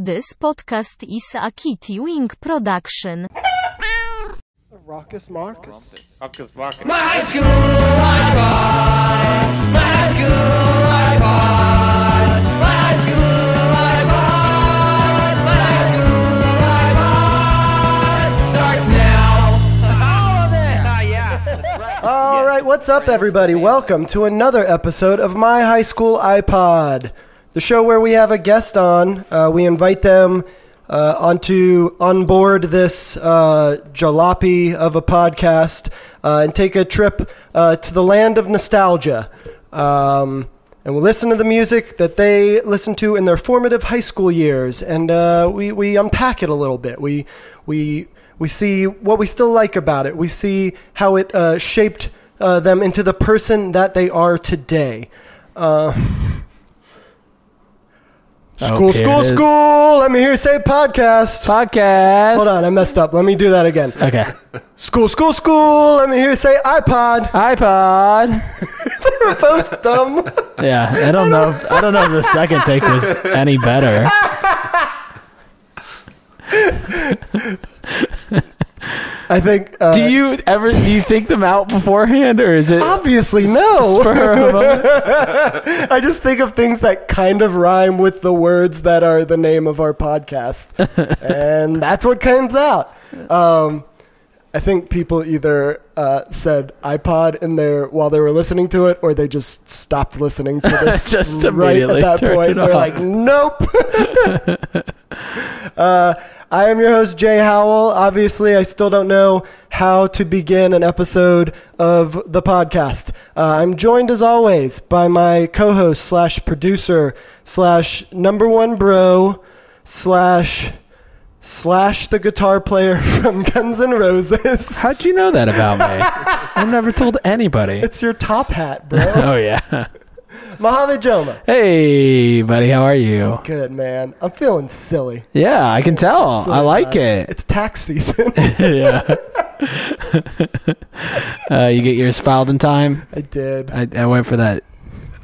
This podcast is a Kitty Wing production. Raucous Marcus. Hocus Pocus. My high school iPod. My high school iPod. My high school iPod. My high school iPod starts now. Oh, there. yeah. All right, what's up, everybody? Welcome to another episode of My High School iPod, the show where we have a guest on. Uh, we invite them uh, onto on board this uh, jalopy of a podcast uh, and take a trip uh, to the land of nostalgia. Um, and we'll listen to the music that they listened to in their formative high school years, and uh, we, we unpack it a little bit. We we we see what we still like about it. We see how it shaped them into the person that they are today. School, Okay, school, school. Let me hear you say podcast. Podcast. Hold on, I messed up. Let me do that again. Okay. School, school, school. Let me hear you say iPod. iPod. We're both dumb. Yeah, I don't know. I don't know if the second take was any better. I think. Uh, Do you ever do you think them out beforehand, or is it Obviously, no. I just think of things that kind of rhyme with the words that are the name of our podcast, and that's what comes out. Um, I think people either uh, said iPod in there while they were listening to it, or they just stopped listening to this Just right at that point. They're like, nope. uh, I am your host, Jay Howell. Obviously, I still don't know how to begin an episode of the podcast. Uh, I'm joined, as always, by my co-host slash producer slash number one bro slash slash the guitar player from Guns N' Roses. How'd you know that about me? I've never told anybody. It's your top hat, bro. Oh yeah. Mohammed Joma. Hey, buddy, how are you? Good man. I'm feeling silly. Yeah, I can tell. Silly I like guy. it. It's tax season. yeah. uh, you get yours filed in time. I did. I, I went for that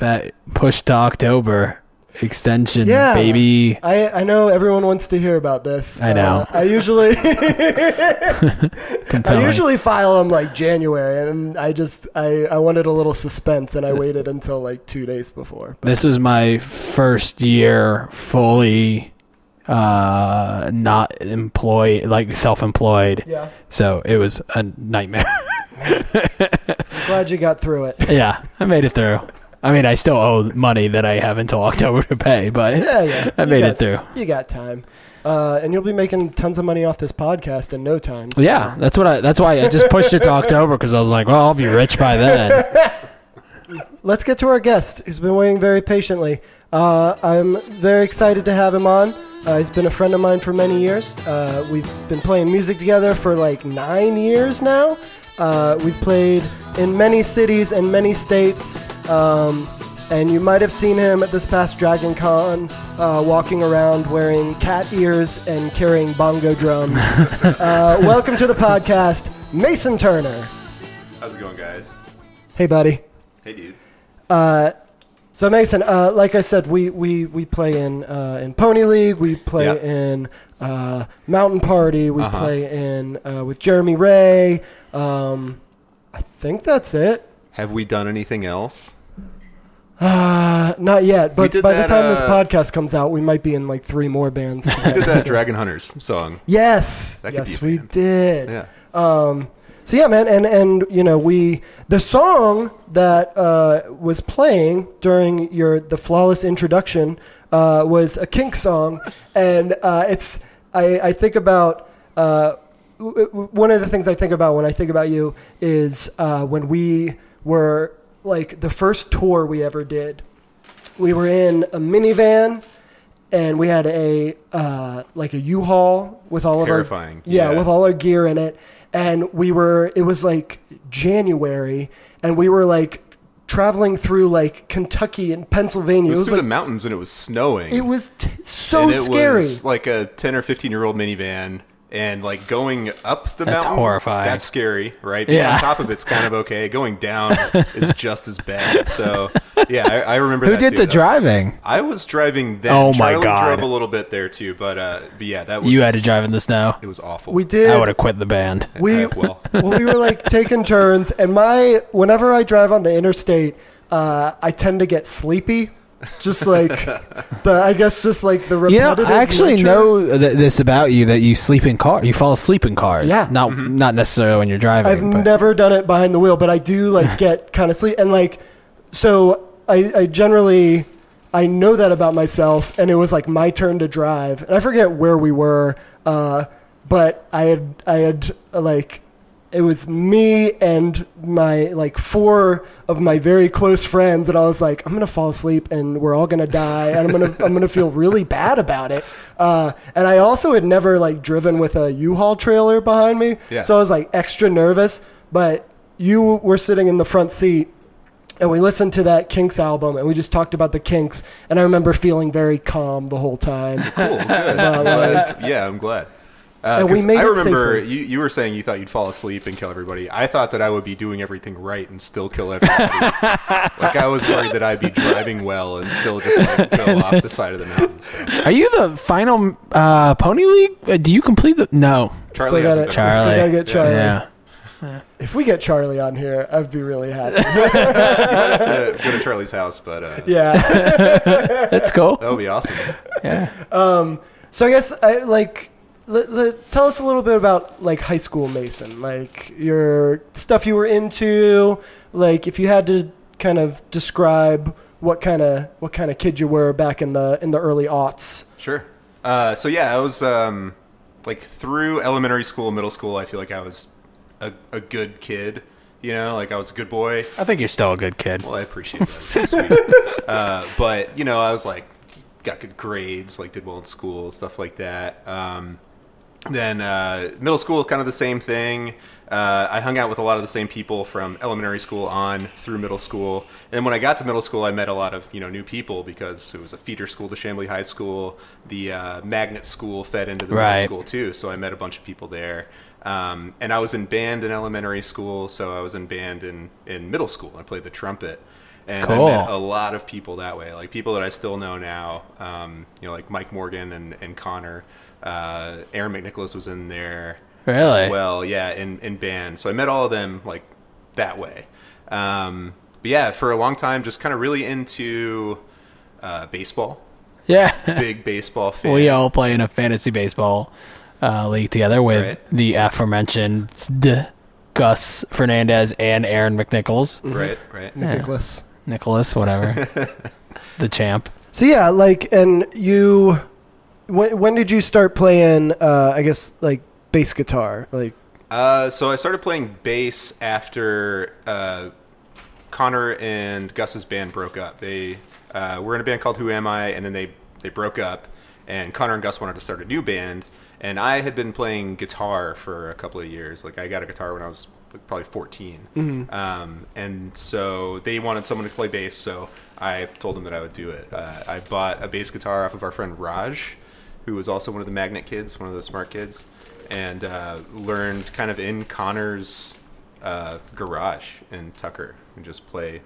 that push to October extension, Yeah. baby. I, I know everyone wants to hear about this. I know. Uh, I usually I usually file them like January, and I just I, I wanted a little suspense, and I waited until like two days before. this is my first year fully uh not employed like self-employed Yeah, so it was a nightmare glad you got through it. yeah i made it through i mean i still owe money that i haven't until october to pay but Yeah, yeah. i You made got- it through You got time, uh, and you'll be making tons of money off this podcast in no time. so- yeah that's what i that's why i just pushed it to october because i was like well i'll be rich by then Let's get to our guest, who's been waiting very patiently. Uh, I'm very excited to have him on. Uh, he's been a friend of mine for many years. Uh, we've been playing music together for like nine years now. Uh, we've played in many cities and many states. Um, and you might have seen him at this past Dragon Con uh, walking around wearing cat ears and carrying bongo drums. uh, welcome to the podcast, Mason Turner. How's it going, guys? Hey, buddy. Hey, dude. Uh, so Mason, uh, like I said, we, we, we play in uh, in Pony League. We play Yeah. in uh, Mountain Party. We Uh-huh. play in uh, with Jeremy Ray. Um, I think that's it. Have we done anything else? Uh, not yet, but by the that, time this uh, podcast comes out, we might be in like three more bands. We did that Dragon Hunters song. Yes, That yes, we did. Yeah. Um, so yeah, man, and and you know we the song that uh, was playing during your the flawless introduction uh, was a Kink song, and uh, it's I I think about. One of the things I think about when I think about you is uh, when we were like the first tour we ever did. We were in a minivan and we had a uh, like a U-Haul with all terrifying. of our yeah, Yeah. with all our gear in it, and we were it was like January, and we were like traveling through like Kentucky and Pennsylvania. It was, through like the mountains and it was snowing. it was t- so and it scary. was like a 10 or 15 year old minivan, And like going up the That's mountain, horrifying. That's scary, right? Yeah. On top of it's kind of okay. Going down is just as bad. So yeah, I, I remember. Who that did too, the though. driving? I was driving then. Oh, my Charlie God. drove a little bit there too, but uh, but yeah, that was You had to drive in the snow. It was awful. We did. I would have quit the band. We Uh, well. well, we were like taking turns, and my whenever I drive on the interstate, uh, I tend to get sleepy. Just like the, I guess, just like the You know, repetitive. I actually nature. know th- this about you that you sleep in car. You fall asleep in cars. Yeah. Not not necessarily when you're driving. I've but- never done it behind the wheel, but I do like get kind of sleep and like so I, I generally I know that about myself and it was like my turn to drive and I forget where we were uh, but I had I had uh, like it was me and my like four of my very close friends and I was like I'm gonna fall asleep and we're all gonna die and I'm gonna I'm gonna feel really bad about it uh, and I also had never like driven with a U-Haul trailer behind me Yeah. so I was like extra nervous but you were sitting in the front seat and we listened to that Kinks album and we just talked about the Kinks and I remember feeling very calm the whole time cool. Good. Uh, like- yeah, I'm glad. Uh, And we 'cause made I remember safer. you, you were saying you thought you'd fall asleep and kill everybody. I thought that I would be doing everything right and still kill everybody. like I was worried that I'd be driving well and still just like go off the side of the mountain. So. Are you the final uh, Pony League? Uh, Do you complete the? No. Charlie Still gotta- it. Charlie. Still gotta get Charlie. Yeah. if we get Charlie on here I'd be really happy Uh, go to Charlie's house, but uh, yeah That's cool. that would be awesome. Yeah. Um, So I guess I like let, let- tell us a little bit about like high school Mason, like your stuff you were into, like if you had to kind of describe what kind of what kind of kid you were back in the in the early aughts. Sure. Uh, so yeah, I was um, like through elementary school, middle school. I feel like I was a, a good kid. You know, like I was a good boy. I think you're still a good kid. Well, I appreciate that. So uh, but you know, I was like, got good grades, like did well in school, stuff like that. Um, then uh, middle school, kind of the same thing. Uh, I hung out with a lot of the same people from elementary school on through middle school. And when I got to middle school, I met a lot of you know new people because it was a feeder school to Chamblee High School. The uh, magnet school fed into the Right. middle school too, so I met a bunch of people there. Um, and I was in band in elementary school, so I was in band in, in middle school. I played the trumpet. And Cool. I met a lot of people that way, like people that I still know now. Um, you know, like Mike Morgan and, and Connor. Uh, Aaron McNicholas was in there Really? as well. Yeah, in, in band. So I met all of them like that way. Um, but yeah, for a long time, just kind of really into uh, baseball. Yeah. Big baseball fan. we all play in a fantasy baseball uh, league together with Right. the aforementioned Gus Fernandez and Aaron McNichols. Right, right. Nicholas. Nicholas, whatever. the champ. So yeah, like, and you, when when did you start playing? Uh, I guess like bass guitar, like. Uh, so I started playing bass after uh, Connor and Gus's band broke up. They uh, were in a band called Who Am I, and then they they broke up. And Connor and Gus wanted to start a new band, and I had been playing guitar for a couple of years. Like I got a guitar when I was probably 14, um, and so they wanted someone to play bass. So I told them that I would do it. Uh, I bought a bass guitar off of our friend Raj, who was also one of the magnet kids, one of the smart kids, and uh, learned kind of in Connor's uh, garage in Tucker and just play,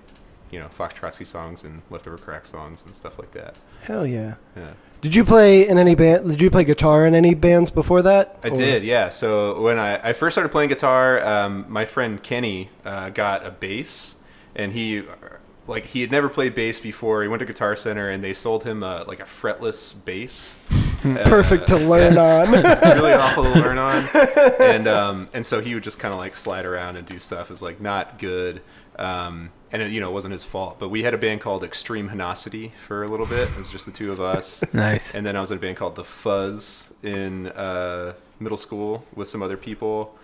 you know, Fox Trotsky songs and leftover crack songs and stuff like that. Hell yeah! Yeah. Did you play in any band? Did you play guitar in any bands before that? I Or- did, yeah. So when I, I first started playing guitar, um, my friend Kenny uh, got a bass, and he like he had never played bass before. He went to Guitar Center, and they sold him a, like a fretless bass. Perfect to learn on. really awful to learn on. And um, and so he would just kind of like slide around and do stuff. Was like not good. Um, and it, you know, it wasn't his fault. But we had a band called Extreme Henosity for a little bit. It was just the two of us. Nice. And then I was in a band called The Fuzz in uh, middle school with some other people.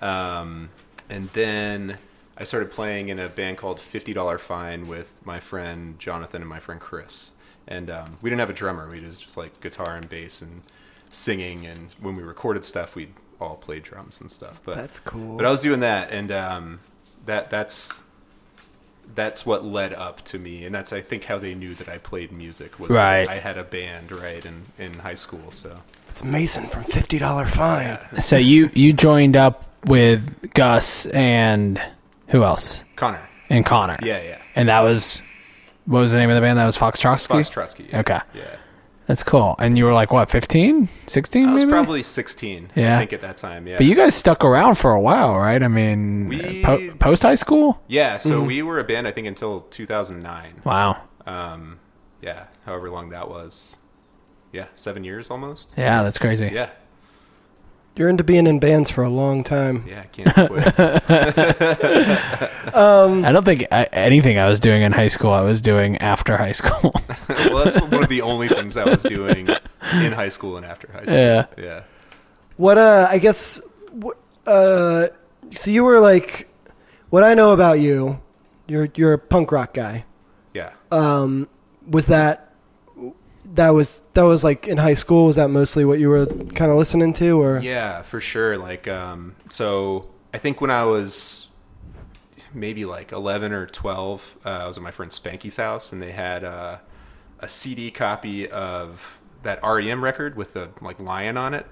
Um, and then I started playing in a band called Fifty Dollar Fine with my friend Jonathan and my friend Chris. And um, we didn't have a drummer. We just just like guitar and bass and singing. And when we recorded stuff, we'd all play drums and stuff. But That's cool. But I was doing that, and um, that that's that's what led up to me, and that's I think how they knew that I played music was Right. I had a band right in in high school. So It's Mason from Fifty Dollar Fine. So you you joined up with Gus and who else? Connor, And Connor. yeah, yeah, And that was what was the name of the band? That was Fox Trotsky. Fox Trotsky. Yeah. Okay. yeah. That's cool. And you were like what, 15, 16 I was maybe? probably 16. Yeah. I think at that time. Yeah. But you guys stuck around for a while, right? I mean, We- po- post high school. yeah. So Mm-hmm. we were a band I think until 2009. Wow. Um, yeah. However long that was. Yeah, seven years almost. Yeah, that's crazy. Yeah. You're into being in bands for a long time. Yeah. I can't quit. I don't think I, anything I was doing in high school I was doing after high school. well, that's one of the only things I was doing in high school and after high school. Yeah. Yeah. What uh I guess wh- uh so you were like what I know about you, you're you're a punk rock guy. Yeah. Um was that that was that was like in high school was that mostly what you were kind of listening to or Yeah, for sure. Like, um, so I think when I was maybe like 11 or 12, uh, I was at my friend Spanky's house, and they had uh, a CD copy of that REM record with the like lion on it,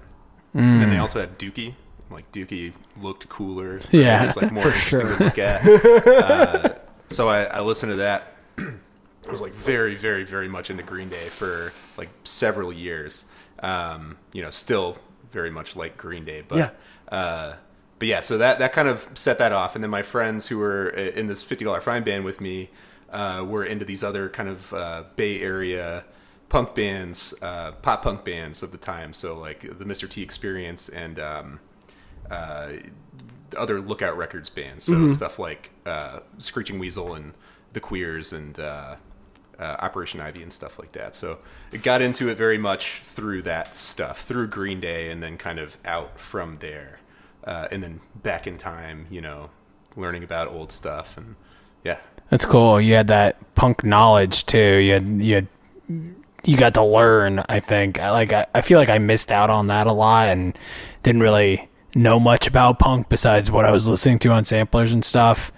and then they also had Dookie. Like Dookie looked cooler. Yeah, it was like more interesting sure. to look at. uh, so I, I listened to that. Was like very, very, very much into Green Day for like several years. Um, you know, still very much like Green Day, but Yeah. uh, but yeah. So that that kind of set that off, and then my friends who were in this fifty dollar fine band with me uh, were into these other kind of uh, Bay Area punk bands, uh, pop punk bands of the time. So like the Mr. T Experience and um, uh, other Lookout Records bands. So stuff like uh, Screeching Weasel and the Queers and uh, Operation Ivy and stuff like that. So it got into it very much through that stuff, through Green Day, and then kind of out from there, uh, and then back in time, you know, learning about old stuff and yeah. That's cool. You had that punk knowledge too. You had you had you got to learn. I think. I like. I, I feel like I missed out on that a lot and didn't really know much about punk besides what I was listening to on samplers and stuff.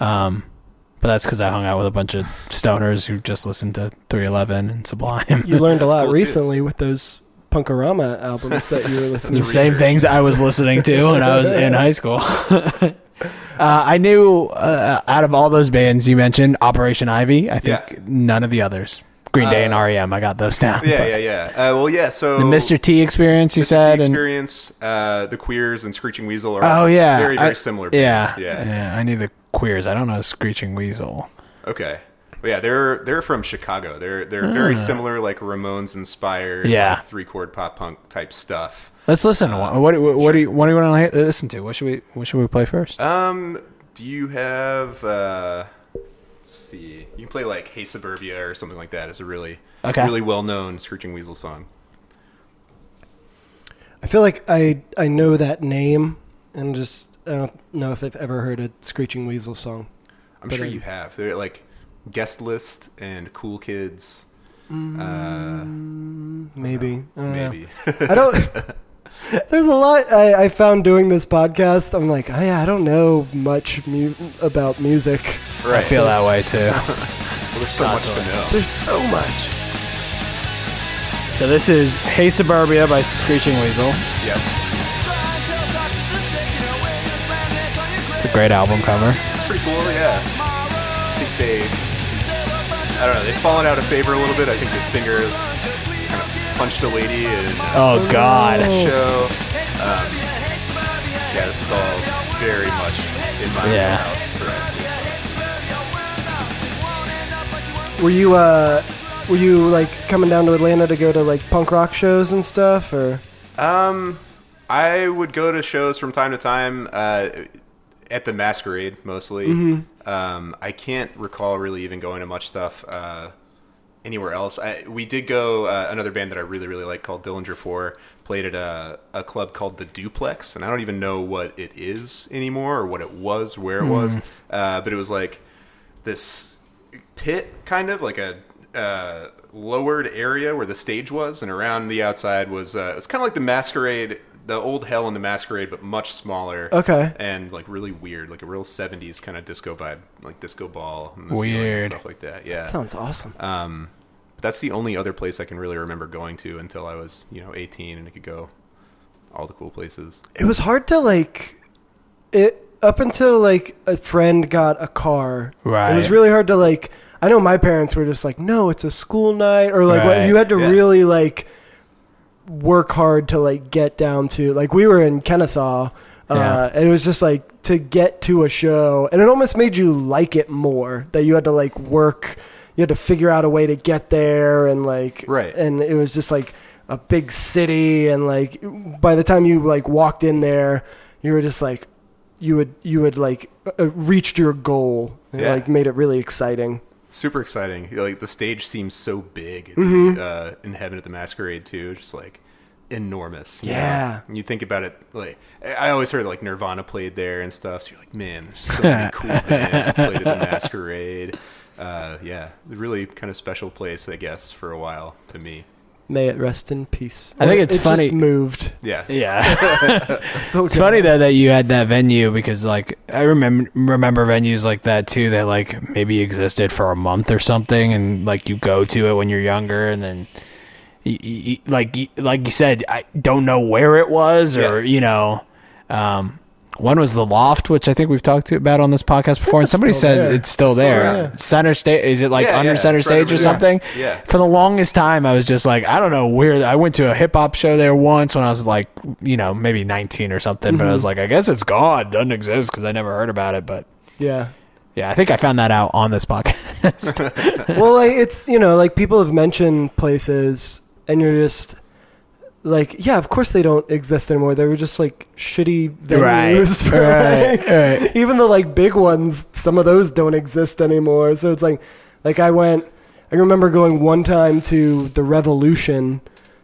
Um, but that's because I hung out with a bunch of stoners who just listened to 311 and Sublime. you learned a lot cool, too. recently with those Punkorama albums that you were listening to. the to. same things I was listening to when I was in high school. uh, I knew uh, out of all those bands you mentioned, Operation Ivy. I think Yeah. none of the others. Green Day and REM. I got those down. Yeah, yeah, yeah. Uh, well, yeah. So The Mr. T experience you Mr. T said, and experience, uh, the Queers and Screeching Weasel are oh yeah, very, very I- similar Yeah, bands. Yeah. I knew the Queers. I don't know Screeching Weasel. Okay. But yeah, they're they're from Chicago. They're they're very similar, like Ramones inspired, Ah. Yeah. three chord pop punk type stuff. Let's listen to one. What, what, what do you what do you want to listen to? What should we what should we play first? Um, do you have? Uh, see. You can play like "Hey Suburbia" or something like that. It's a really Okay. really well known Screeching Weasel song. I feel like I I know that name and just I don't know if I've ever heard a Screeching Weasel song. I'm sure I- you have. They're like Guest List and Cool Kids. Uh, Maybe. I don't maybe. I don't. There's a lot I, I found doing this podcast. I'm like, I, I don't know much mu- about music. right. I feel that way too. Well, there's so much to know. There's so much. so this is Hey Suburbia by Screeching Weasel. Yes. It's a great album cover. Pretty cool, yeah. I think they, I don't know, they've fallen out of favor a little bit. I think the singer kind of punched a lady in a Oh God. show. Um, yeah, this is all very much in my Yeah. house for us. Were you uh, were you like coming down to Atlanta to go to like punk rock shows and stuff, or Um, I would go to shows from time to time uh, at the Masquerade mostly. Um, I can't recall really even going to much stuff uh, anywhere else. I, we did go uh, another band that I really really like called Dillinger Four played at a, a club called the Duplex, and I don't even know what it is anymore or what it was, where it was, uh, but it was like this pit kind of like a uh, lowered area where the stage was and around the outside was uh, it's kind of like the masquerade the old Hell in the Masquerade, but much smaller. Okay. And like really weird, like a real '70s kind of disco vibe, like disco ball, and the ceiling and Weird. stuff like that. Yeah. Sounds awesome. Um, that's the only other place I can really remember going to until I was, you know, 18 and I could go all the cool places. It was hard to like it up until like a friend got a car. Right. It was really hard to like. I know my parents were just like, no, it's a school night, or like what you had to yeah. really like work hard to like get down to. Like we were in Kennesaw, uh, Yeah. and it was just like to get to a show, and it almost made you like it more that you had to like work. You had to figure out a way to get there, and like Right. and it was just like a big city and like by the time you like walked in there you were just like you would you would like uh, reached your goal and Yeah. like made it really exciting Super exciting. Like the stage seems so big at Mm-hmm. the, uh, in Heaven at the Masquerade too, just like enormous. you Yeah. You think about it, like I always heard like Nirvana played there and stuff. So you're like, man, there's so many cool bands played at the Masquerade. Uh, yeah, really kind of special place, I guess, for a while to me. May it rest in peace I think it's it funny- just moved Yeah. Yeah. It's funny though that you had that venue because like I remember remember venues like that too that like maybe existed for a month or something and like you go to it when you're younger and then y y y- like like you said I don't know where it was or Yeah. you know um one was the loft which I think we've talked about on this podcast before and somebody said there. it's still It's still there. there. center stage is it like Yeah, under yeah, center it's right stage or something? Yeah. for the longest time I was just like I don't know where I went to a hip hop show there once when I was like you know maybe 19 or something but I was mm-hmm. like I guess it's gone. Doesn't exist because I never heard about it but yeah. yeah I think I found that out on this podcast. Well like it's you know like people have mentioned places and you're just like yeah of course they don't exist anymore they were just like shitty Right, venues for right, like, right. even the like big ones some of those don't exist anymore so it's like like i went i remember going one time to the revolution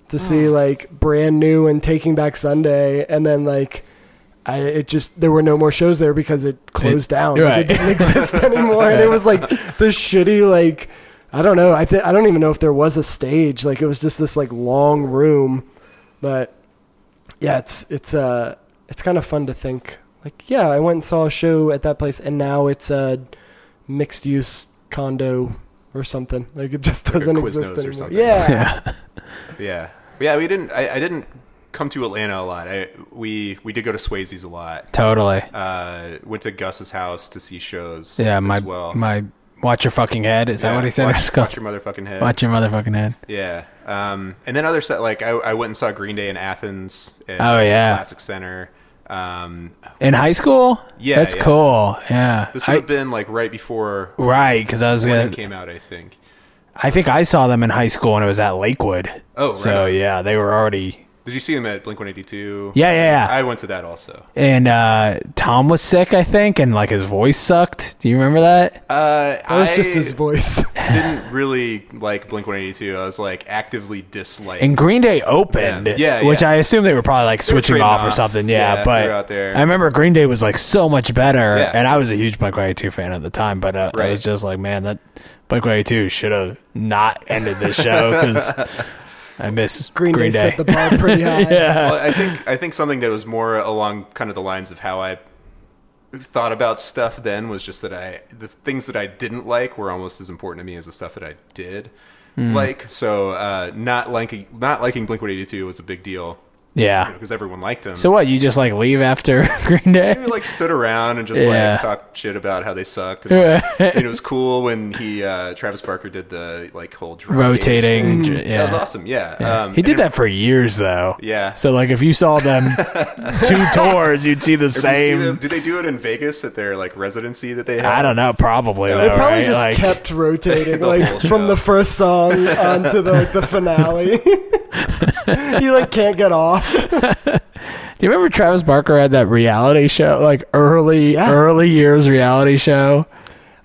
to see Oh. like brand new and taking back sunday and then like I, it just there were no more shows there because it closed down. Like, right. It didn't exist anymore, and it was like this shitty like I don't know. I think I don't even know if there was a stage. Like it was just this like long room, but yeah, it's it's uh it's kind of fun to think like yeah, I went and saw a show at that place, and now it's a mixed use condo or something. Like it just doesn't Quiznos exist anymore. something. Yeah. yeah Yeah, yeah. We didn't. I, I didn't come to Atlanta a lot. I we we did go to Swayze's a lot. totally Uh, went to Gus's house to see shows. yeah as my well. my watch your fucking head is that what he said Watch, called? watch your motherfucking head. watch your motherfucking head Yeah. Um, and then other set like I, I went and saw Green Day in Athens. At Oh, yeah. Classic Center. Um, in high school Yeah, that's yeah. cool yeah this would have been like right before right because I was when gonna it came out, I think. I think I saw them in high school and it was at Lakewood. Oh, so yeah, they were already. Did you see them at Blink One Eighty Two? Yeah, yeah, yeah. I went to that also. and uh, Tom was sick, I think, and like his voice sucked. Do you remember that? Uh, That was just his voice. didn't really like Blink One Eighty Two. I was like actively disliked. And Green Day opened, Yeah, yeah, which yeah. I assume they were probably like They switching trading off or something. Yeah, Yeah, but out there. I remember Green Day was like so much better, and I was a huge Blink One Eighty Two fan at the time. But uh, I was just like, man, that Blink One Eighty Two should have not ended this show because I miss Green, Green, Day, set the bar pretty high. yeah, well, I think I think something that was more along kind of the lines of how I thought about stuff then was just that I the things that I didn't like were almost as important to me as the stuff that I did Hmm. like. So uh, not liking not liking Blink One Eighty Two was a big deal yeah. because everyone liked them. So what? You just like leave after Green Day? we like stood around and just Yeah. like talked shit about how they sucked. And, like, and it was cool when he uh, Travis Barker did the like whole drum Rotating, gauge j- thing. yeah. That was awesome. Yeah, Yeah. Um, he did and that for years though. Yeah. So like if you saw them two tours, you'd see the Have you seen them- same. Do they do it in Vegas at their like residency that they have? I don't know, probably They though, They probably right? just Like, kept rotating, like from the first song on to the, like the finale. You like can't get off. Do you remember Travis Barker had that reality show, like early, Yeah. early years reality show?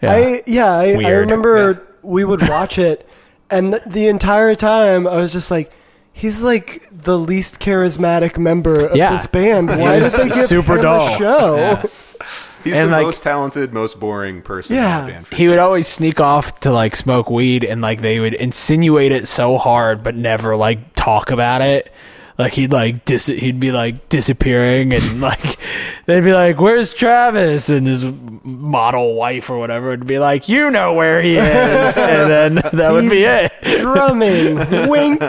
Yeah. I yeah, I, I Weird. remember we would watch it, and th- the entire time I was just like, he's like the least charismatic member of Yeah. this band. Why did was they give super him dull. a show? Yeah. He's And, the like- most talented, most boring person Yeah. in the band. For he would always sneak off to like smoke weed and like they would insinuate it so hard but never like talk about it like he'd like dis- he'd be like disappearing and like they'd be like where's Travis and his model wife or whatever would be like you know where he is and then that would be it Drumming, wink.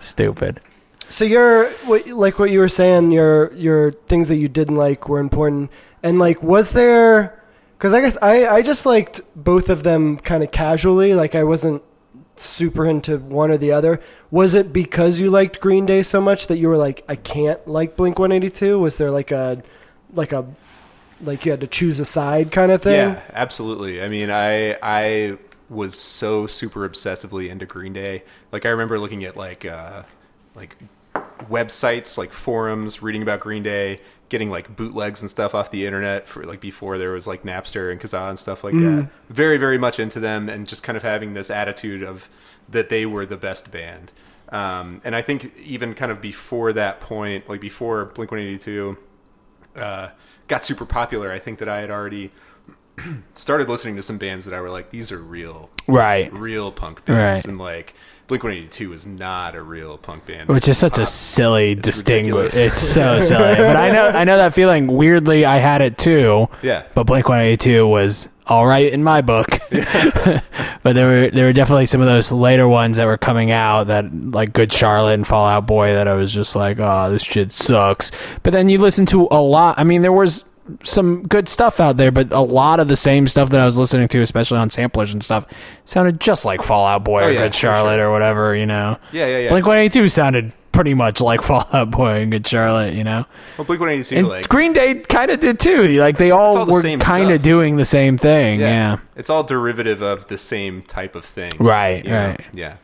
stupid So your like what you were saying, your your things that you didn't like were important, and like was there? Because I guess I I just liked both of them kind of casually. Like I wasn't super into one or the other. Was it because you liked Green Day so much that you were like I can't like Blink One Eighty Two? Was there like a like a like you had to choose a side kind of thing? Yeah, absolutely. I mean, I I was so super obsessively into Green Day. Like I remember looking at like uh, like websites, like forums, reading about Green Day, getting like bootlegs and stuff off the internet for like before there was like Napster and Kazaa and stuff like that. Very very much into them and just kind of having this attitude of that they were the best band. Um, and I think even kind of before that point, like before Blink One Eighty Two uh, got super popular, I think that I had already started listening to some bands that I were like, these are real, right real punk bands, Right. and like Blink One Eighty Two is not a real punk band, which is such a silly It's distinguish ridiculous. it's so silly but I know I know that feeling weirdly I had it too Yeah. but Blink 182 was all right in my book. but there were there were definitely some of those later ones that were coming out that like Good Charlotte and Fall Out Boy that I was just like, oh, this shit sucks. But then you listen to a lot. I mean, there was some good stuff out there, but a lot of the same stuff that I was listening to, especially on samplers and stuff, sounded just like Fall Out Boy Oh, or yeah, Good Charlotte sure. or whatever, you know. Yeah, yeah, yeah. Blink 182 sounded pretty much like Fall Out Boy and Good Charlotte, you know. well, Blink One Eighty Two, And like Green Day kind of did too. Like they all, all the were kind of doing the same thing. Yeah. it's all derivative of the same type of thing, Right, you know? right. Yeah,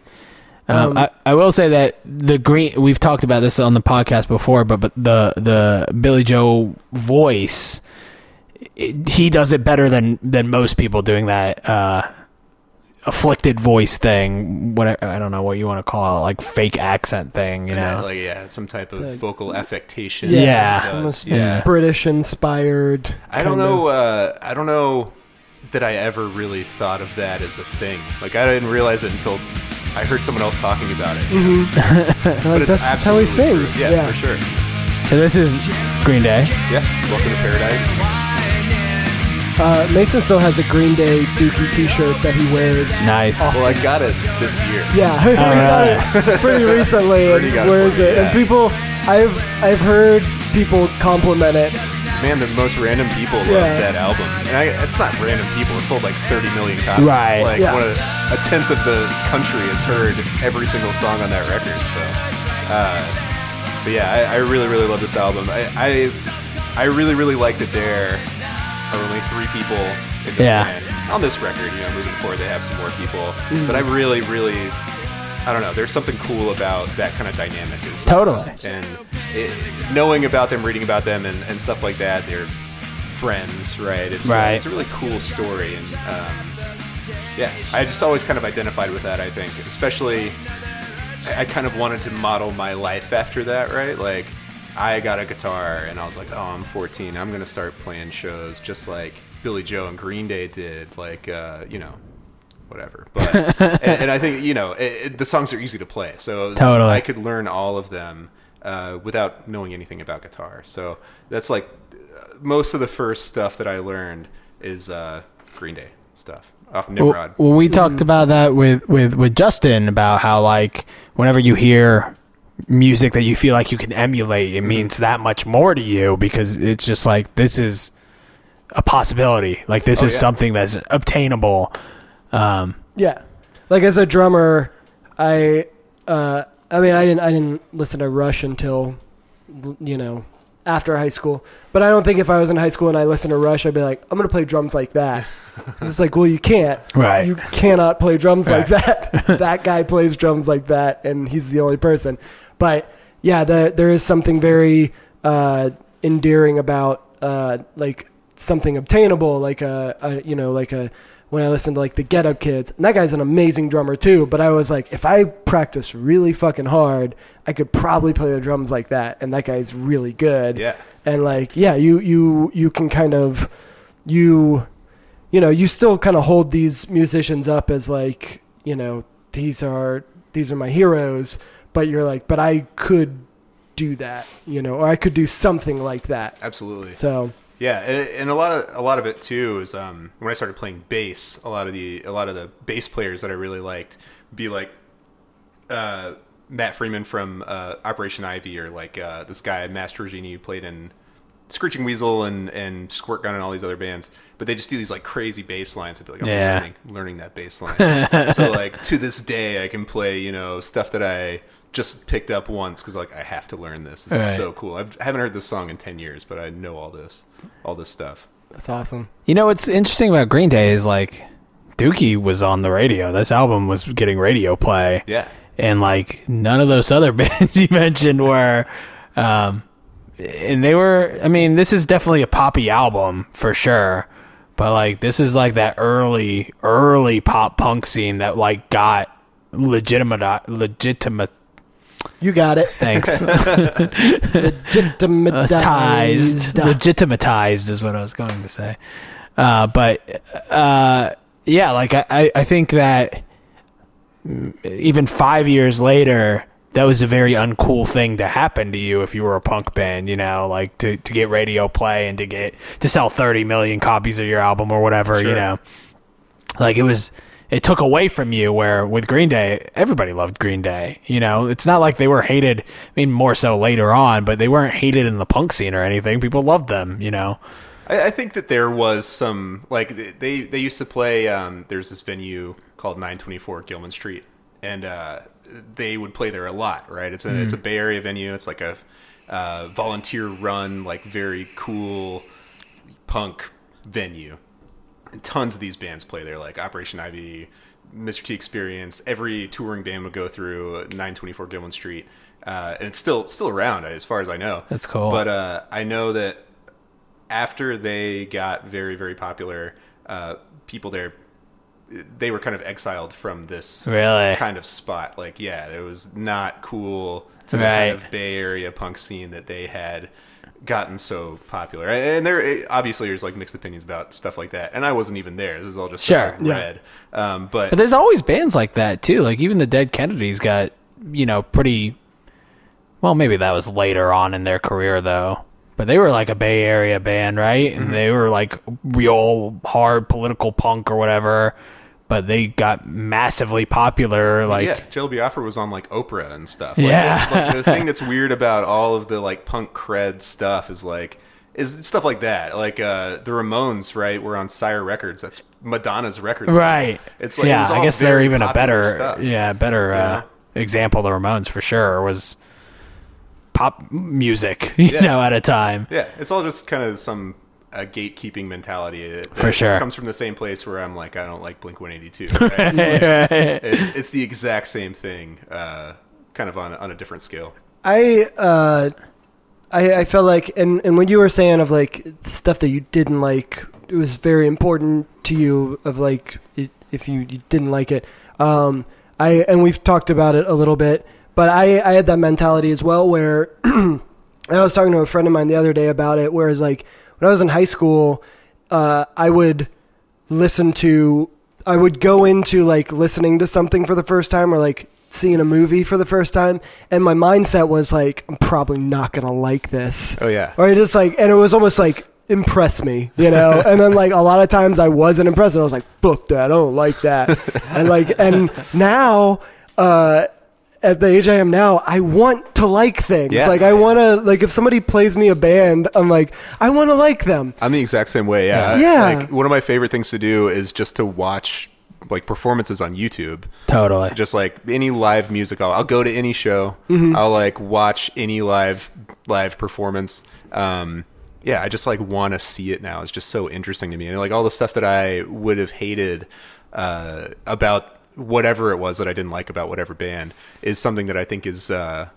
Um, I, I will say that the green. We've talked about this on the podcast before, but but the the Billie Joe voice, it, he does it better than than most people doing that. Uh, afflicted voice thing what i don't know what you want to call it like fake accent thing you know like yeah, some type of Like- vocal affectation. Yeah, Yeah. he does, almost yeah. British inspired. I don't kind of- know. Uh, I don't know that I ever really thought of that as a thing. Like I didn't realize it until I heard someone else talking about it. you know? Like, But it's that's just how he absolutely sings. true. Yeah, yeah. for sure. so this is green day Yeah, welcome to paradise. Uh, Mason still has a Green Day Dookie T-shirt that he wears. nice Well, I got it this year. Yeah, he got it pretty recently and Pretty got it wears for me, it. And people, I've I've heard people compliment it. Man, the most random people love that album. And I, it's not random people. It sold like 30 million copies. Right. Like Yeah. one of, a tenth of the country has heard every single song on that record. So, uh, but yeah, I, I really, really love this album. I, I, I really, really like that there are only three people in this Yeah. band. On this record, you know, moving forward, they have some more people. Mm. But I really, really, I don't know. There's something cool about that kind of dynamic. Is, Totally. and it, knowing about them, reading about them, and, and stuff like that, they're friends, right? It's, uh, Right. it's a really cool story, and um, yeah, I just always kind of identified with that. I think, especially, I, I kind of wanted to model my life after that, right? Like, I got a guitar, and I was like, oh, I'm 14, I'm gonna start playing shows just like Billie Joe and Green Day did, like, uh, you know. Whatever, but and, and I think you know it, it, the songs are easy to play, so Totally. I could learn all of them uh, without knowing anything about guitar. So that's like most of the first stuff that I learned is uh, Green Day stuff off Nimrod. Well, well, we talked about that with, with, with Justin about how like whenever you hear music that you feel like you can emulate, Mm-hmm. it means that much more to you because it's just like this is a possibility. Like this Oh, is yeah. something that's obtainable. Um, Yeah, like as a drummer, I uh, I mean I didn't I didn't listen to Rush until you know after high school. But I don't think if I was in high school and I listened to Rush, I'd be like, I'm gonna play drums like that. it's like, well, you can't. Right. You cannot play drums like that. that guy plays drums like that, and he's the only person. But yeah, the, there is something very uh, endearing about uh, like something obtainable, like a, a you know like a when I listened to like the Get Up Kids, and that guy's an amazing drummer too. But I was like, if I practice really fucking hard, I could probably play the drums like that, and that guy's really good. Yeah. And like, yeah, you you you can kind of you you know you still kind of hold these musicians up as like you know these are these are my heroes but you're like, but I could do that, you know, or I could do something like that. Absolutely. So Yeah, and, and a lot of a lot of it too is um, when I started playing bass. A lot of the a lot of the bass players that I really liked be like uh, Matt Freeman from uh, Operation Ivy, or like uh, this guy Mass Giorgini who played in Screeching Weasel and and Squirt Gun and all these other bands. But they just do these like crazy bass lines. I'd be like, I'm Yeah. learning, learning that bass line. so like to this day, I can play you know stuff that I just picked up once because like I have to learn this. This is so cool. I've, I haven't heard this song in ten years, but I know all this, all this stuff. that's awesome. You know what's interesting about Green Day is like Dookie was on the radio. This album was getting radio play. Yeah. And like none of those other bands you mentioned were um and they were I mean, this is definitely a poppy album for sure. But like this is like that early early pop punk scene that like got legitimate legitimate You got it. thanks Legitimatized. legitimatized is what I was going to say. Uh, but uh, yeah, like I, I, think that mm, even five years later, that was a very uncool thing to happen to you if you were a punk band, you know, like to, to get radio play and to get to sell 30 million copies of your album or whatever, you know. Like it was it took away from you where with Green Day, everybody loved Green Day. You know, it's not like they were hated I mean more so later on, but they weren't hated in the punk scene or anything. People loved them, you know. I, I think that there was some like they they used to play. Um, there's this venue called 924 Gilman Street, and uh, they would play there a lot. Right? It's a it's a Bay Area venue. It's like a uh, volunteer run, like very cool punk venue. Tons of these bands play there, like Operation Ivy, Mr. T Experience. Every touring band would go through 924 Gilman Street, uh, and it's still still around as far as I know. That's cool. But uh, I know that after they got very very popular, uh, people there they were kind of exiled from this Really? kind of spot. Like, yeah, it was not cool to the kind of Bay Area punk scene that they had gotten so popular. And there obviously there's like mixed opinions about stuff like that. And I wasn't even there. This is all just Sure. Yeah. read. Um, but, But there's always bands like that too. Like even the Dead Kennedys got, you know, pretty well, maybe that was later on in their career though. But they were like a Bay Area band, right? And they were like real hard political punk or whatever. But they got massively popular like yeah, Jello Biafra was on like Oprah and stuff. Like, Yeah. like, the thing that's weird about all of the like punk cred stuff is like is stuff like that. Like uh the Ramones, right, were on Sire Records. That's Madonna's record. label. Right. It's like it yeah, was I guess they're even a better stuff. yeah, better uh, example of the Ramones for sure was pop music, you Yeah. know, at a time. Yeah, it's all just kind of some uh, gatekeeping mentality. That, For that sure. comes from the same place where I'm like, I don't like Blink 182. Right? It's, like- it- it's the exact same thing, uh, kind of on on a different scale. I uh, I I felt like, and and when you were saying of like stuff that you didn't like, it was very important to you. Of like, if you, you didn't like it, um, I and we've talked about it a little bit, but I I had that mentality as well where. I was talking to a friend of mine the other day about it, whereas like when I was in high school, uh, I would listen to I would go into like listening to something for the first time or like seeing a movie for the first time and my mindset was like I'm probably not going to like this. Oh yeah, Or just like and it was almost like impress me, you know? and then like a lot of times I wasn't impressed and I was like fuck that, I don't like that. and like and now uh at the age I am now, I want to like things. Yeah. Like I want to like if somebody plays me a band, I'm like I want to like them. I'm the exact same way. Yeah, Yeah. Like one of my favorite things to do is just to watch like performances on YouTube. Totally. Just like any live music, I'll, I'll go to any show. I'll like watch any live live performance. Um, yeah, I just like want to see it now. It's just so interesting to me, and like all the stuff that I would have hated uh, about whatever it was that I didn't like about whatever band is something that I think is, uh,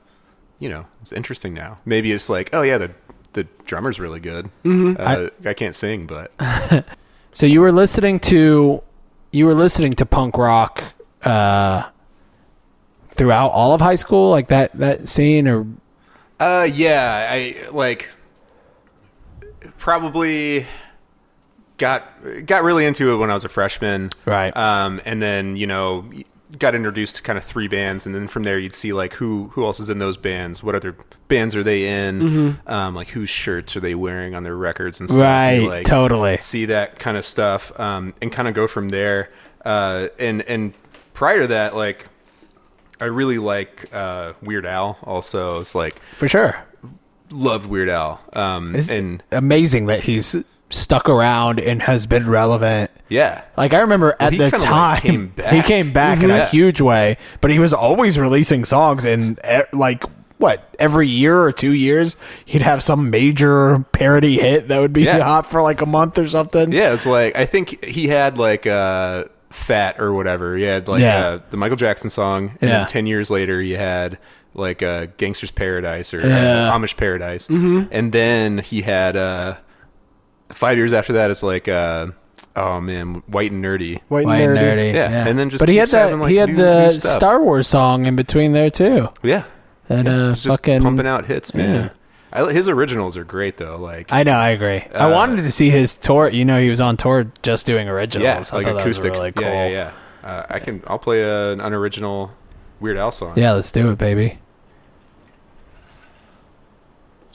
you know, it's interesting now. Maybe it's like, oh yeah, the the drummer's really good. Uh, I, can't sing, but So you were listening to you were listening to punk rock uh, throughout all of high school, like that that scene, or Uh, yeah, I like probably got got really into it when I was a freshman, Right. Um, and then you know got introduced to kind of three bands, and then from there you'd see like who who else is in those bands, what other bands are they in, Mm-hmm. um, like whose shirts are they wearing on their records and stuff. You, Right, like, totally. see that kind of stuff, um, and kind of go from there. Uh, and and prior to that, like I really like uh, Weird Al. Also, it's like For sure. loved Weird Al. Um, and amazing that he's stuck around and has been relevant. yeah, Like I remember at the kinda, like, time came he came back in a huge way, but he was always releasing songs and like what every year or two years he'd have some major parody hit that would be Yeah. hot for like a month or something. Yeah, it's like I think he had like uh Fat or whatever. He had like Yeah. uh, the Michael Jackson song, and Yeah. then ten years later he had like uh, Gangster's Paradise or Yeah. uh, Amish Paradise, and then he had uh five years after that it's like uh oh man, White and Nerdy. White, White and and nerdy. nerdy. Yeah, and then just but he had keeps that. having, like, he had new- the new. Star Wars song in between there too. Yeah, That uh, just fucking pumping out hits, man. Yeah. I, his originals are great though. Like I know, I agree. I Uh, wanted to see his tour. You know, he was on tour just doing originals. yeah, I like thought acoustics. really cool. Yeah, yeah, yeah. Uh, I can. I'll play a, an unoriginal Weird Al song. Yeah, let's do it, baby.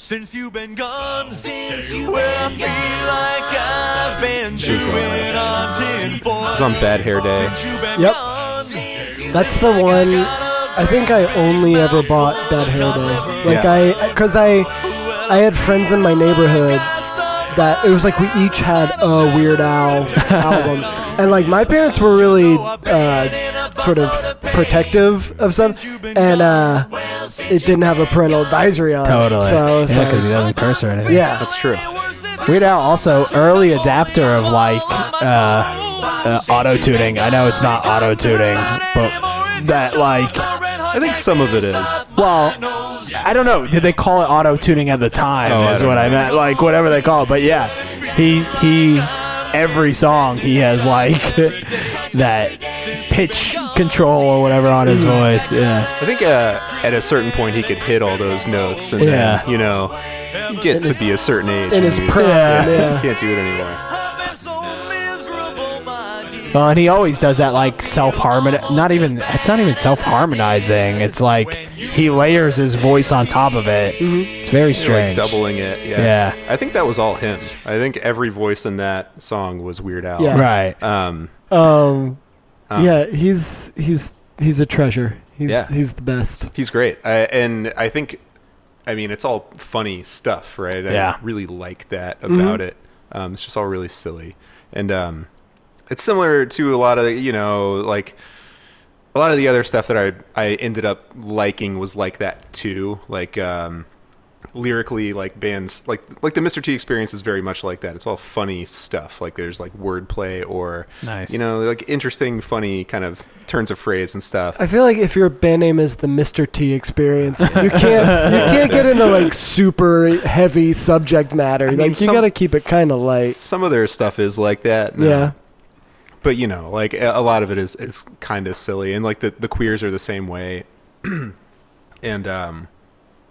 Since you've been gone, since you well, I feel like I've been chewing on tin foil. It's on Bad Hair Day. Since you've been Yep. gone, since you've That's been the gone, one. gotta I think I only ever bought Bad Hair Day. Like Yeah. I, because I, I had friends in my neighborhood that it was like we each had a Weird Al album, and like my parents were really uh, sort of protective of some, and uh, it didn't have a parental advisory on Totally. it. So I was yeah, like, because he doesn't curse or anything. yeah, That's true. Weird Al also early adapter of like uh, uh, auto tuning. I know it's not auto tuning, but that like I think some of it is. well, I don't know. Did they call it auto tuning at the time? Oh, I is don't what I meant. Like whatever they call it. But yeah, he he every song he has like that pitch control or whatever on his voice. Yeah. I think uh, at a certain point he could hit all those notes, and Yeah. then, you know, you get to be a certain age. in and his you- prime, yeah. you can't do it anymore. Well, and he always does that like self harmon. Not even it's not even self harmonizing. It's like he layers his voice on top of it. It's very You're, strange. Like doubling it. Yeah. Yeah. I think that was all him. I think every voice in that song was Weird Al. Yeah. Right. Um, um, Um, yeah, he's he's he's a treasure. He's Yeah. he's the best. he's great. I, and I think, I mean, it's all funny stuff, right? I Yeah. really like that about it. Um, it's just all really silly. And um, it's similar to a lot of, you know, like a lot of the other stuff that I, I ended up liking was like that too. Like, um, lyrically like bands like like the Mr. T experience is very much like that. It's all funny stuff. Like there's like wordplay or Nice. you know, like interesting, funny kind of turns of phrase and stuff. I feel like if your band name is the Mr. T Experience, you can't you can't get into like super heavy subject matter. mean, like you some- got to keep it kind of light. Some of their stuff is like that. no. Yeah. But you know, like a lot of it is is kind of silly, and like the the queers are the same way, and um,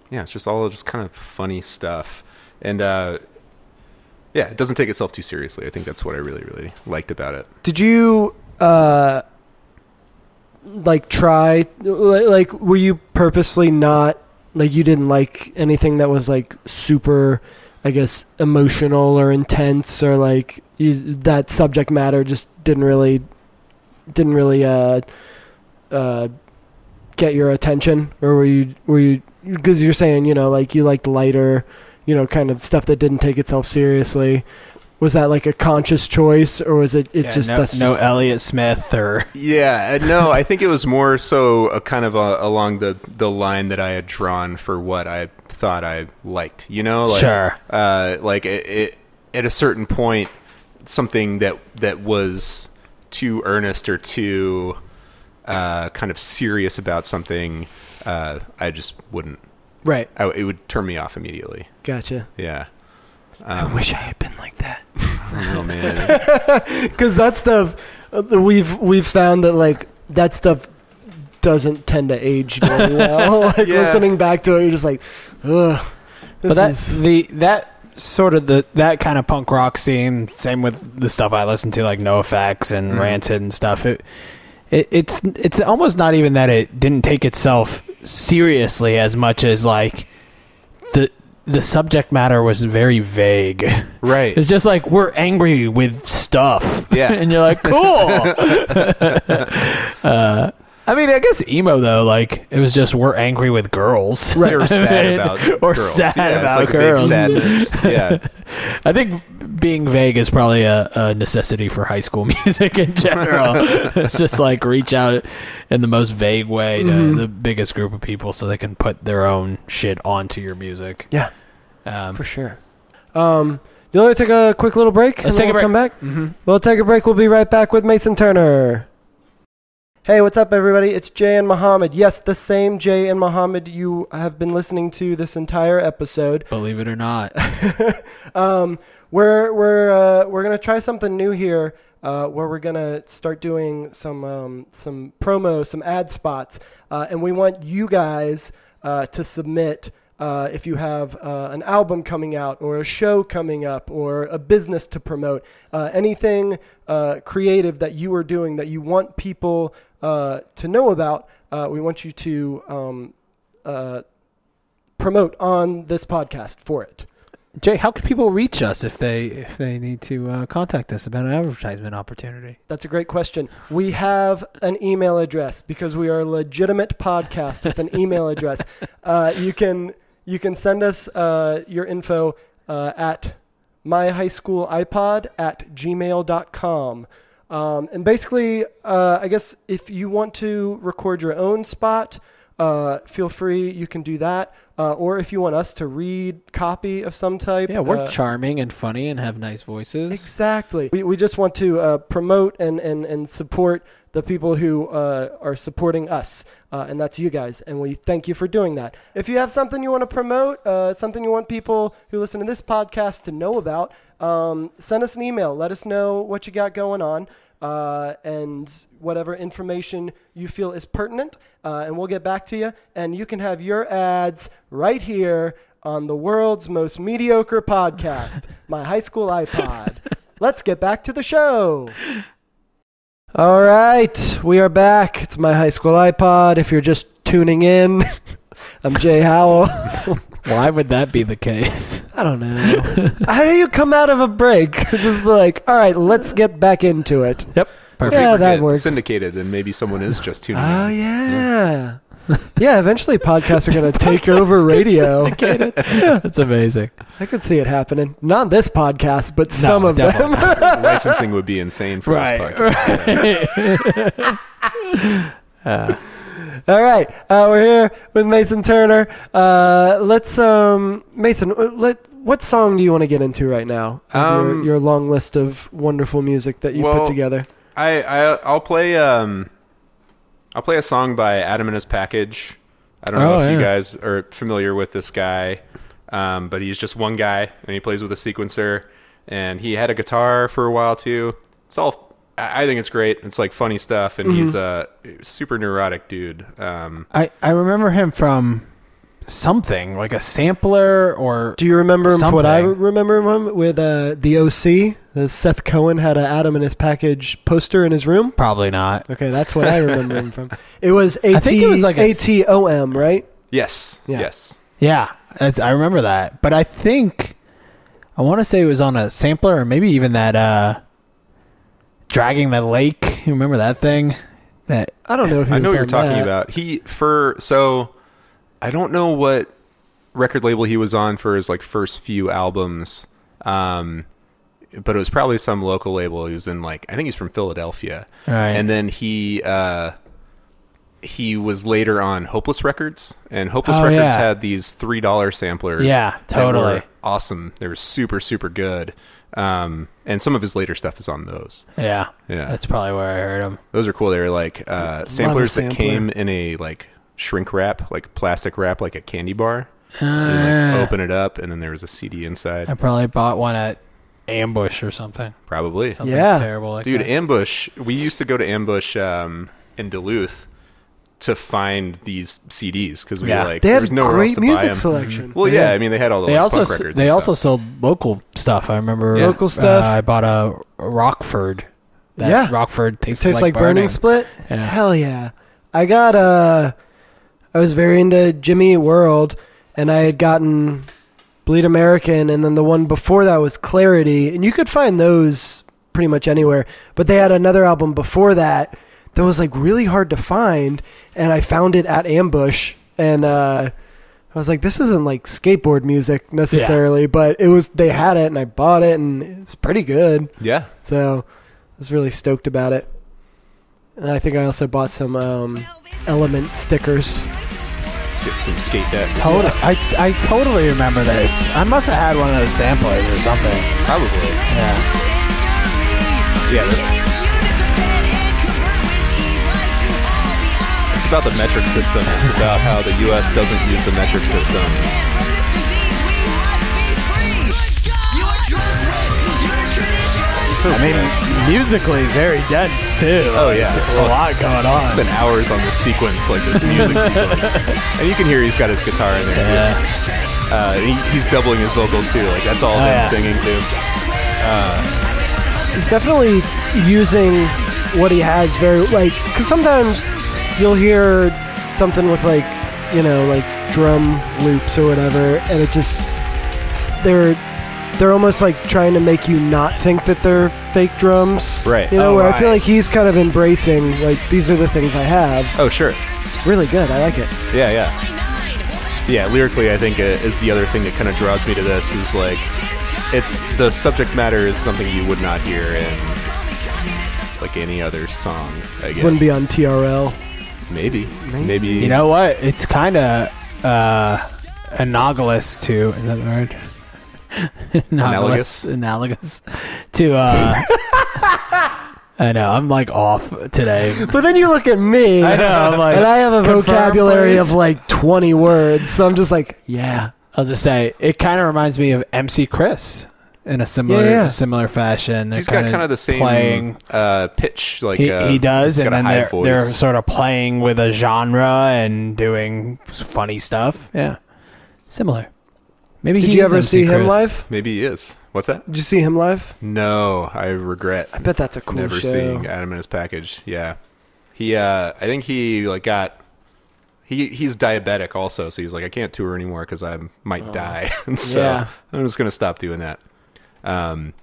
yeah, it's just all just kind of funny stuff, and uh, yeah, it doesn't take itself too seriously. I think that's what I really really liked about it. Did you uh like try like were you purposely not like you didn't like anything that was like super I guess emotional or intense or like you, that subject matter just didn't really didn't really uh uh get your attention or were you were you because you're saying you know like you liked lighter you know kind of stuff that didn't take itself seriously was that like a conscious choice or was it it Yeah, just no, that's no just, Elliott Smith or Yeah, uh, no, I think it was more so a kind of a, along the the line that I had drawn for what I thought I liked. You know, like, Sure. Uh, like it, it, at a certain point, something that that was too earnest or too uh, kind of serious about something, uh, I just wouldn't. right I, it would turn me off immediately. gotcha Yeah. I wish I had been like that. Oh man. because that stuff uh, we've we've found that like that stuff doesn't tend to age very well like Yeah. listening back to it you're just like ugh this But that is the that sort of the that kind of punk rock scene, same with the stuff I listen to like NOFX and Mhm. Rancid and stuff. It it, it's it's almost not even that it didn't take itself seriously as much as like the the subject matter was very vague. Right. It's just like we're angry with stuff. Yeah. and you're like, cool. uh, I mean, I guess emo though, like it was just we're angry with girls, Right. Or sad about or girls. sad Yeah, it's about like a big girls. sadness. Yeah. I think being vague is probably a, a necessity for high school music in general. it's just like reach out in the most vague way to Mhm. the biggest group of people so they can put their own shit onto your music. Yeah, Um, for sure. Um, you want to take a quick little break? Let's and take a we'll Come back. hmm We'll take a break. We'll be right back with Mason Turner. Hey, what's up, everybody? It's Jay and Muhammad. Yes, the same Jay and Muhammad you have been listening to this entire episode. Believe it or not. um, we're we're uh, we're gonna try something new here, uh, where we're gonna start doing some um, some promo, some ad spots, uh, and we want you guys uh, to submit. Uh, if you have uh, an album coming out, or a show coming up, or a business to promote, uh, anything uh, creative that you are doing that you want people uh, to know about, uh, we want you to um, uh, promote on this podcast for it. Jay, how can people reach us if they if they need to uh, contact us about an advertisement opportunity? That's a great question. We have an email address because we are a legitimate podcast with an email address. Uh, you can you can send us uh, your info uh, at myhighschoolypod at gmail.com. Um, and basically, uh, I guess if you want to record your own spot, uh, feel free. You can do that. Uh, or if you want us to read copy of some type, Yeah, we're uh, charming and funny and have nice voices. Exactly. We, we just want to uh, promote and, and, and support the people who uh, are supporting us, uh, and that's you guys. And we thank you for doing that. If you have something you want to promote, uh, something you want people who listen to this podcast to know about, um, send us an email. Let us know what you got going on. Uh, and whatever information you feel is pertinent, uh, and we'll get back to you. And you can have your ads right here on the world's most mediocre podcast, My High School iPod. Let's get back to the show. All right, we are back. It's My High School iPod. If you're just tuning in, I'm Jay Howell. Why would that be the case? I don't know. How do you come out of a break? just like, all right, let's get back into it. Yep. Perfect. Yeah, that works. Syndicated, and maybe someone is just tuning in. Oh in. yeah. yeah, eventually podcasts are going to take over radio. That's amazing. I could see it happening. Not this podcast, but some of them. Licensing would be insane for Right, this podcast. All right, uh, we're here with Mason Turner. Uh, let's, um, Mason. uh, Let what song do you want to get into right now? of your, Um, your long list of wonderful music that you put together. I, I I'll play um I'll play a song by Atom and His Package. I don't know Oh, if you guys are familiar with this guy, um, but he's just one guy and he plays with a sequencer. And he had a guitar for a while too. It's all I think it's great. It's like funny stuff, and he's a super neurotic dude. Um, I, I remember him from something like a sampler or Do you remember him? from What I remember him with uh, the OC. The Seth Cohen had a Atom and his package poster in his room. probably not. Okay, that's what I remember him from. It was A I think it T was like a A s- T O M, right? yes, Yeah. yes. Yeah, that's, I remember that. But I think I want to say it was on a sampler or maybe even that uh dragging the lake. You remember that thing? That I don't know if he I was know what you're on talking that. about. He for so I don't know what record label he was on for his like first few albums. Um but it was probably some local label. He was in like I think he's from Philadelphia. Right. And then he uh he was later on Hopeless Records, and Hopeless Oh, Records yeah. had these three dollar samplers. Yeah, totally. awesome. They were super super good. Um, and some of his later stuff is on those. yeah, Yeah. that's probably where I heard him. Those are cool. They were like uh, samplers that came in a like shrink wrap, like plastic wrap, like a candy bar. Uh, and like open it up, and then there was a CD inside. I probably bought one at Ambush or something. Probably, Something Yeah. terrible like dude. that. Ambush. We used to go to Ambush um, in Duluth to find these CDs because we Yeah. were like They there had was nowhere else great music buy music 'em. selection. Well, yeah. I mean, they had all the they like, also punk s- records. they and also sold local stuff. I remember Yeah. Local stuff. Uh, I bought a Rockford That Yeah. Rockford tastes, Tastes like, burning. split. Yeah. Hell yeah! I got uh, I was very into Jimmy World, and I had gotten Bleed American, and then the one before that was Clarity, and you could find those pretty much anywhere. But they had another album before that that was like really hard to find, and I found it at Ambush, and uh, I was like, this isn't like skateboard music necessarily, but it was. They had it, and I bought it, and it's pretty good. Yeah. So I was really stoked about it. And I think I also bought some um, Element stickers. Let's get some skate decks. Totally. I, I totally remember this. I must have had one of those samplers or something. Probably. Yeah. Yeah. that's- It's about the metric system. It's about how the U.S. doesn't use the metric system. I mean, musically very dense too. Oh, yeah. a lot going on. Spent hours on this sequence, like this music sequence, and you can hear he's got his guitar in there. Yeah. Uh, he, he's doubling his vocals too. Like that's all Oh, him yeah. singing too. He's definitely using what he has very like because sometimes you'll hear something with like you know like drum loops or whatever, and it just they're they're almost like trying to make you not think that they're fake drums, Right. You know, Oh, where I feel like he's kind of embracing like these are the things I have. Oh sure. It's really good. I like it. Yeah, yeah. Yeah, lyrically, I think uh, is the other thing that kind of draws me to this is like, it's the subject matter is something you would not hear in like any other song. I guess Wouldn't be on TRL. maybe, maybe. You know what? It's kind of uh, analogous to is that the word? analogous, analogous to. Uh, I know I'm like off today. But then you look at me, I know, I'm like, and I have a confirm, vocabulary please. of like 20 words, so I'm just like, yeah. I'll just say it kind of reminds me of MC Chris in a similar Yeah, yeah. similar fashion. He's They're got kind of the same playing. uh, pitch, like He, uh, he does, and then they're, voice. they're sort of playing with a genre and doing funny stuff. Yeah, similar. Maybe Did he you is ever MC see him Chris. live? Maybe he is. What's that? Did you see him live? No, I regret. I bet that's a cool never show. seeing Atom in his package. Yeah, he. uh I think he like got. He he's diabetic also, so he's like, I can't tour anymore because I might die. and so Oh. Yeah. I'm just gonna stop doing that. Um,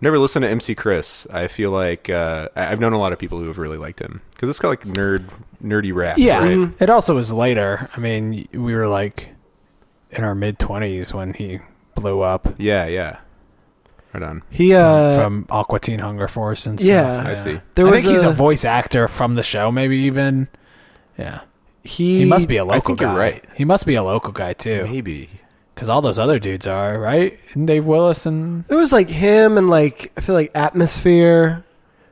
never listened to MC Chris. I feel like uh, I- I've known a lot of people who have really liked him because it's kind of like nerd nerdy rap. Yeah, right? it also was later. I mean, we were like in our mid twenties when he blew up yeah, yeah. Right on. He, uh, from Aqua Teen Hunger Force and stuff. Yeah. I see. there I was think he's a, a voice actor from the show, maybe even. Yeah, he, he must be a local think you're guy. right. He must be a local guy too, Maybe. because all those other dudes are right. And Dave Willis and It was like him and like, I feel like Atmosphere.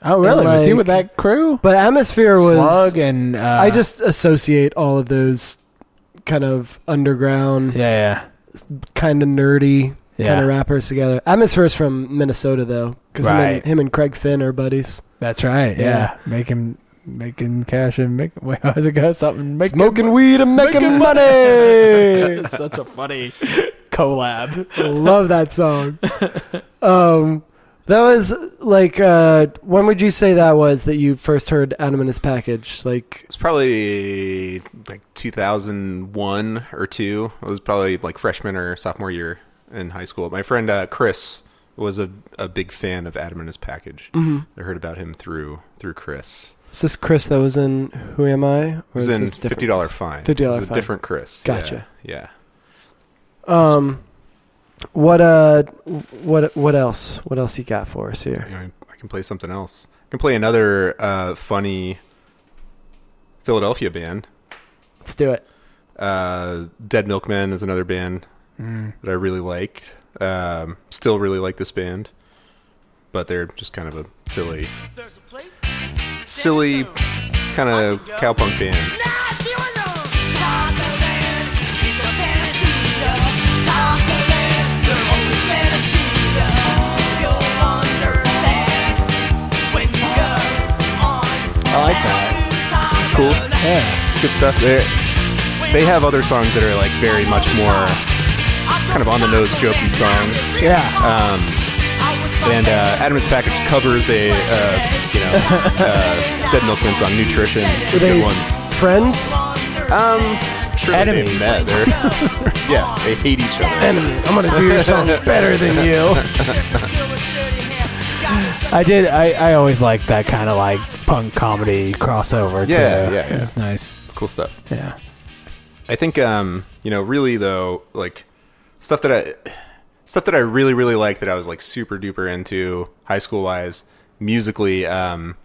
oh really? was he with that crew? But Atmosphere was. Slug and uh, I just associate all of those kind of underground, yeah kind of nerdy Yeah. kind of rappers together. Atmosphere is from Minnesota though, because him, Right. and- him and Craig Finn are buddies. that's right. Yeah, Yeah. making making cash and make wait, how's it go? Something making Smoking weed and making making money. It's such a funny collab. Love that song. Um, that was like, uh, when would you say that was that you first heard Atom and his package? Like, It's probably like 2001 or two. It was probably like freshman or sophomore year in high school. My friend uh, Chris was a, a big fan of Atom and his package. Mm-hmm. I heard about him through through Chris. is this Chris that was in Who Am I? Or was is in this fifty dollar fine. $50 It was a fine. different Chris. Gotcha. Yeah. Um, what uh, what what else? What else you got for us here? You know, I can play something else. I can play another uh, funny Philadelphia band. Let's do it. Uh, Dead Milkmen is another band Mm. that I really liked. Um, still really like this band, but they're just kind of a silly, silly kind of cowpunk band. I like that. It's cool, Yeah. good stuff. They they have other songs that are like very much more kind of on the nose, jokey songs. Yeah. Um, And uh, Atom's Package covers a uh, you know uh, Dead Milkmen song, Nutrition. Were they Good one. friends? Um, sure they've Enemies. met. They're yeah, they hate each other. Enemy. I'm gonna do your song better than you. I did. I, I always liked that kind of like punk comedy crossover. Yeah, too. yeah, yeah. It was nice. It's cool stuff. Yeah. I think um, you know, really though, like stuff that I stuff that I really really liked that I was like super duper into high school wise musically um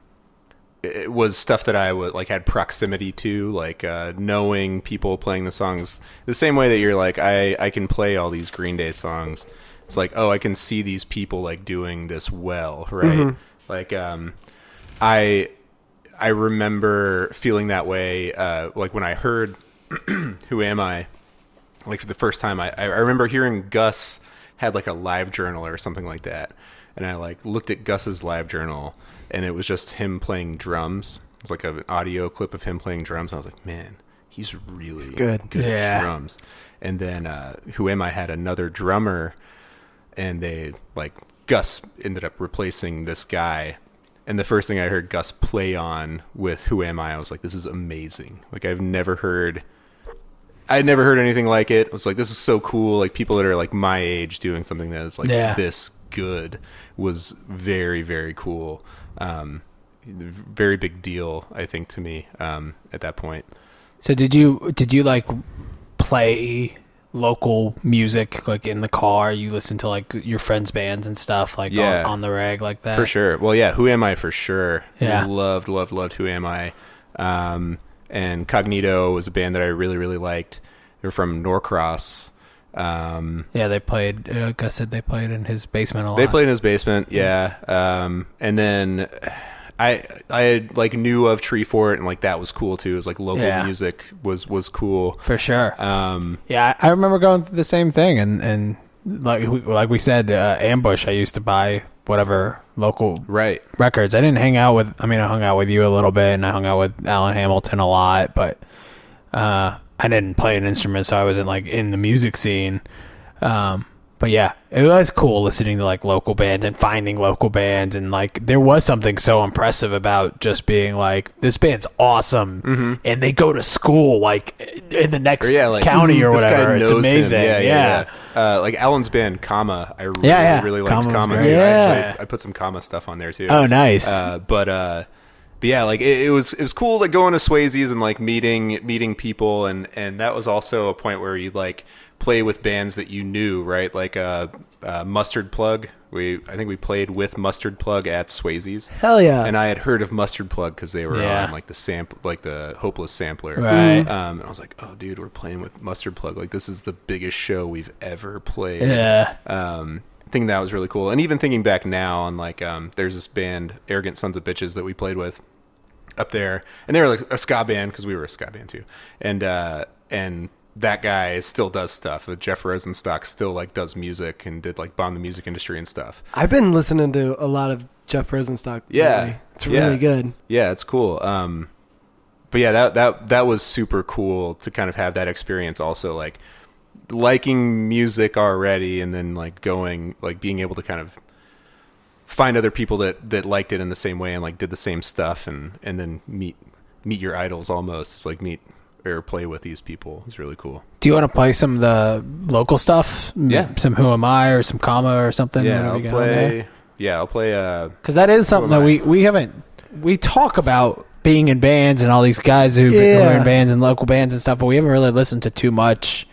it was stuff that I would like had proximity to like uh knowing people playing the songs the same way that you're like I I can play all these Green Day songs it's like oh I can see these people like doing this well right? Like um I I remember feeling that way uh like when I heard who am I? Like for the first time I, I remember hearing gus had like a live journal or something like that. And i like looked at gus's live journal and it was just him playing drums. It's like an audio clip of him playing drums. And i was like man he's really good. good Yeah. at drums. And then uh, who am i had another drummer and they like gus ended up replacing this guy and the first thing i heard gus play on with who am i i was like this is amazing like i've never heard I'd never heard anything like it. I was like, this is so cool. Like people that are like my age doing something that is like Yeah. this good was very, very cool. Um, very big deal, I think, to me um, at that point. So did you did you like play local music like in the car? You listen to like your friends' bands and stuff like Yeah. on, on the reg like that. For sure. Well, yeah. Who am I for sure? Yeah. Loved, loved, loved. Who am I? Um, and Cognito was a band that I really, really liked. They're from Norcross. Um, Yeah, they played. Uh, Gus said they played in his basement a lot. They played in his basement, yeah. Um, and then I I had, like knew of Tree Fort and like that was cool too. It was like local Yeah. music was was cool. for sure. Um, Yeah, I I remember going through the same thing, and and like we, like we said, uh, Ambush. I used to buy whatever local right. records. I didn't hang out with. I mean, I hung out with you a little bit, and I hung out with Alan Hamilton a lot, but uh, I didn't play an instrument, so I wasn't like in the music scene. Um, but yeah, it was cool listening to like local bands and finding local bands, and like there was something so impressive about just being like, this band's awesome, and they go to school like in the next Or yeah, like county or whatever. It's him. amazing. Yeah, yeah. yeah. yeah. Uh, like Alan's band, Comma. I really, Yeah, yeah. really liked Comma Comma too. Yeah. I, actually, I put some Comma stuff on there too. Oh, nice. Uh, but uh, but yeah, like it, it was it was cool like going to Swayze's and like meeting meeting people and and that was also a point where you like play with bands that you knew, right? Like uh, uh Mustard Plug. We I think we played with Mustard Plug at Swayze's. Hell yeah. And I had heard of Mustard Plug because they were Yeah. on like the sample, like the Hopeless Sampler. Right. Um, and I was like, oh, dude, we're playing with Mustard Plug. Like, this is the biggest show we've ever played. Yeah. Um, I think that was really cool. And even thinking back now on like, um, there's this band, Arrogant Sons of Bitches, that we played with up there, and they were like a ska band because we were a ska band too. And uh, and that guy still does stuff. Uh, Jeff Rosenstock still like does music and did like bomb the music industry and stuff. I've been listening to a lot of Jeff Rosenstock. Yeah. lately. It's Yeah. really good. Yeah, it's cool. Um, but yeah, that that that was super cool to kind of have that experience. Also, like liking music already, and then like going, like being able to kind of find other people that that liked it in the same way and like did the same stuff, and and then meet meet your idols almost. It's like meet or play with these people. It's really cool. Do you want to play some of the local stuff? Yeah. Some Who Am I or some Comma or something? yeah, I'll play. Yeah, I'll play. Uh, Because that is something that we, we haven't. We talk about being in bands and all these guys who, who are in bands and local bands and stuff, but we haven't really listened to too much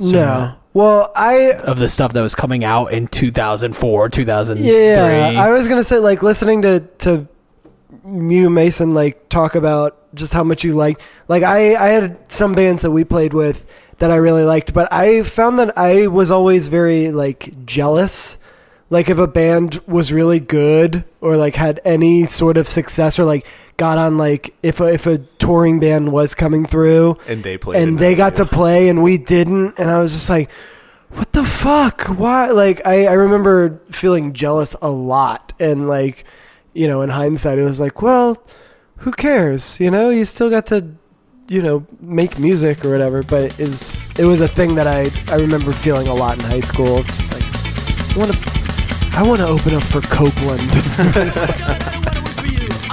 So- no. Well, I of the stuff that was coming out in 2004, 2003. yeah, I was gonna say like listening to to Mew Mason like talk about just how much you like. Like I I had some bands that we played with that I really liked, but I found that I was always very like jealous. Like if a band was really good or like had any sort of success or like got on like if a, if a touring band was coming through and they played. and they got to play and we didn't and i was just like what the fuck why like I, I remember feeling jealous a lot and like you know in hindsight it was like well who cares you know you still got to you know make music or whatever but it was it was a thing that i i remember feeling a lot in high school just like i want to I want to open up for Copeland.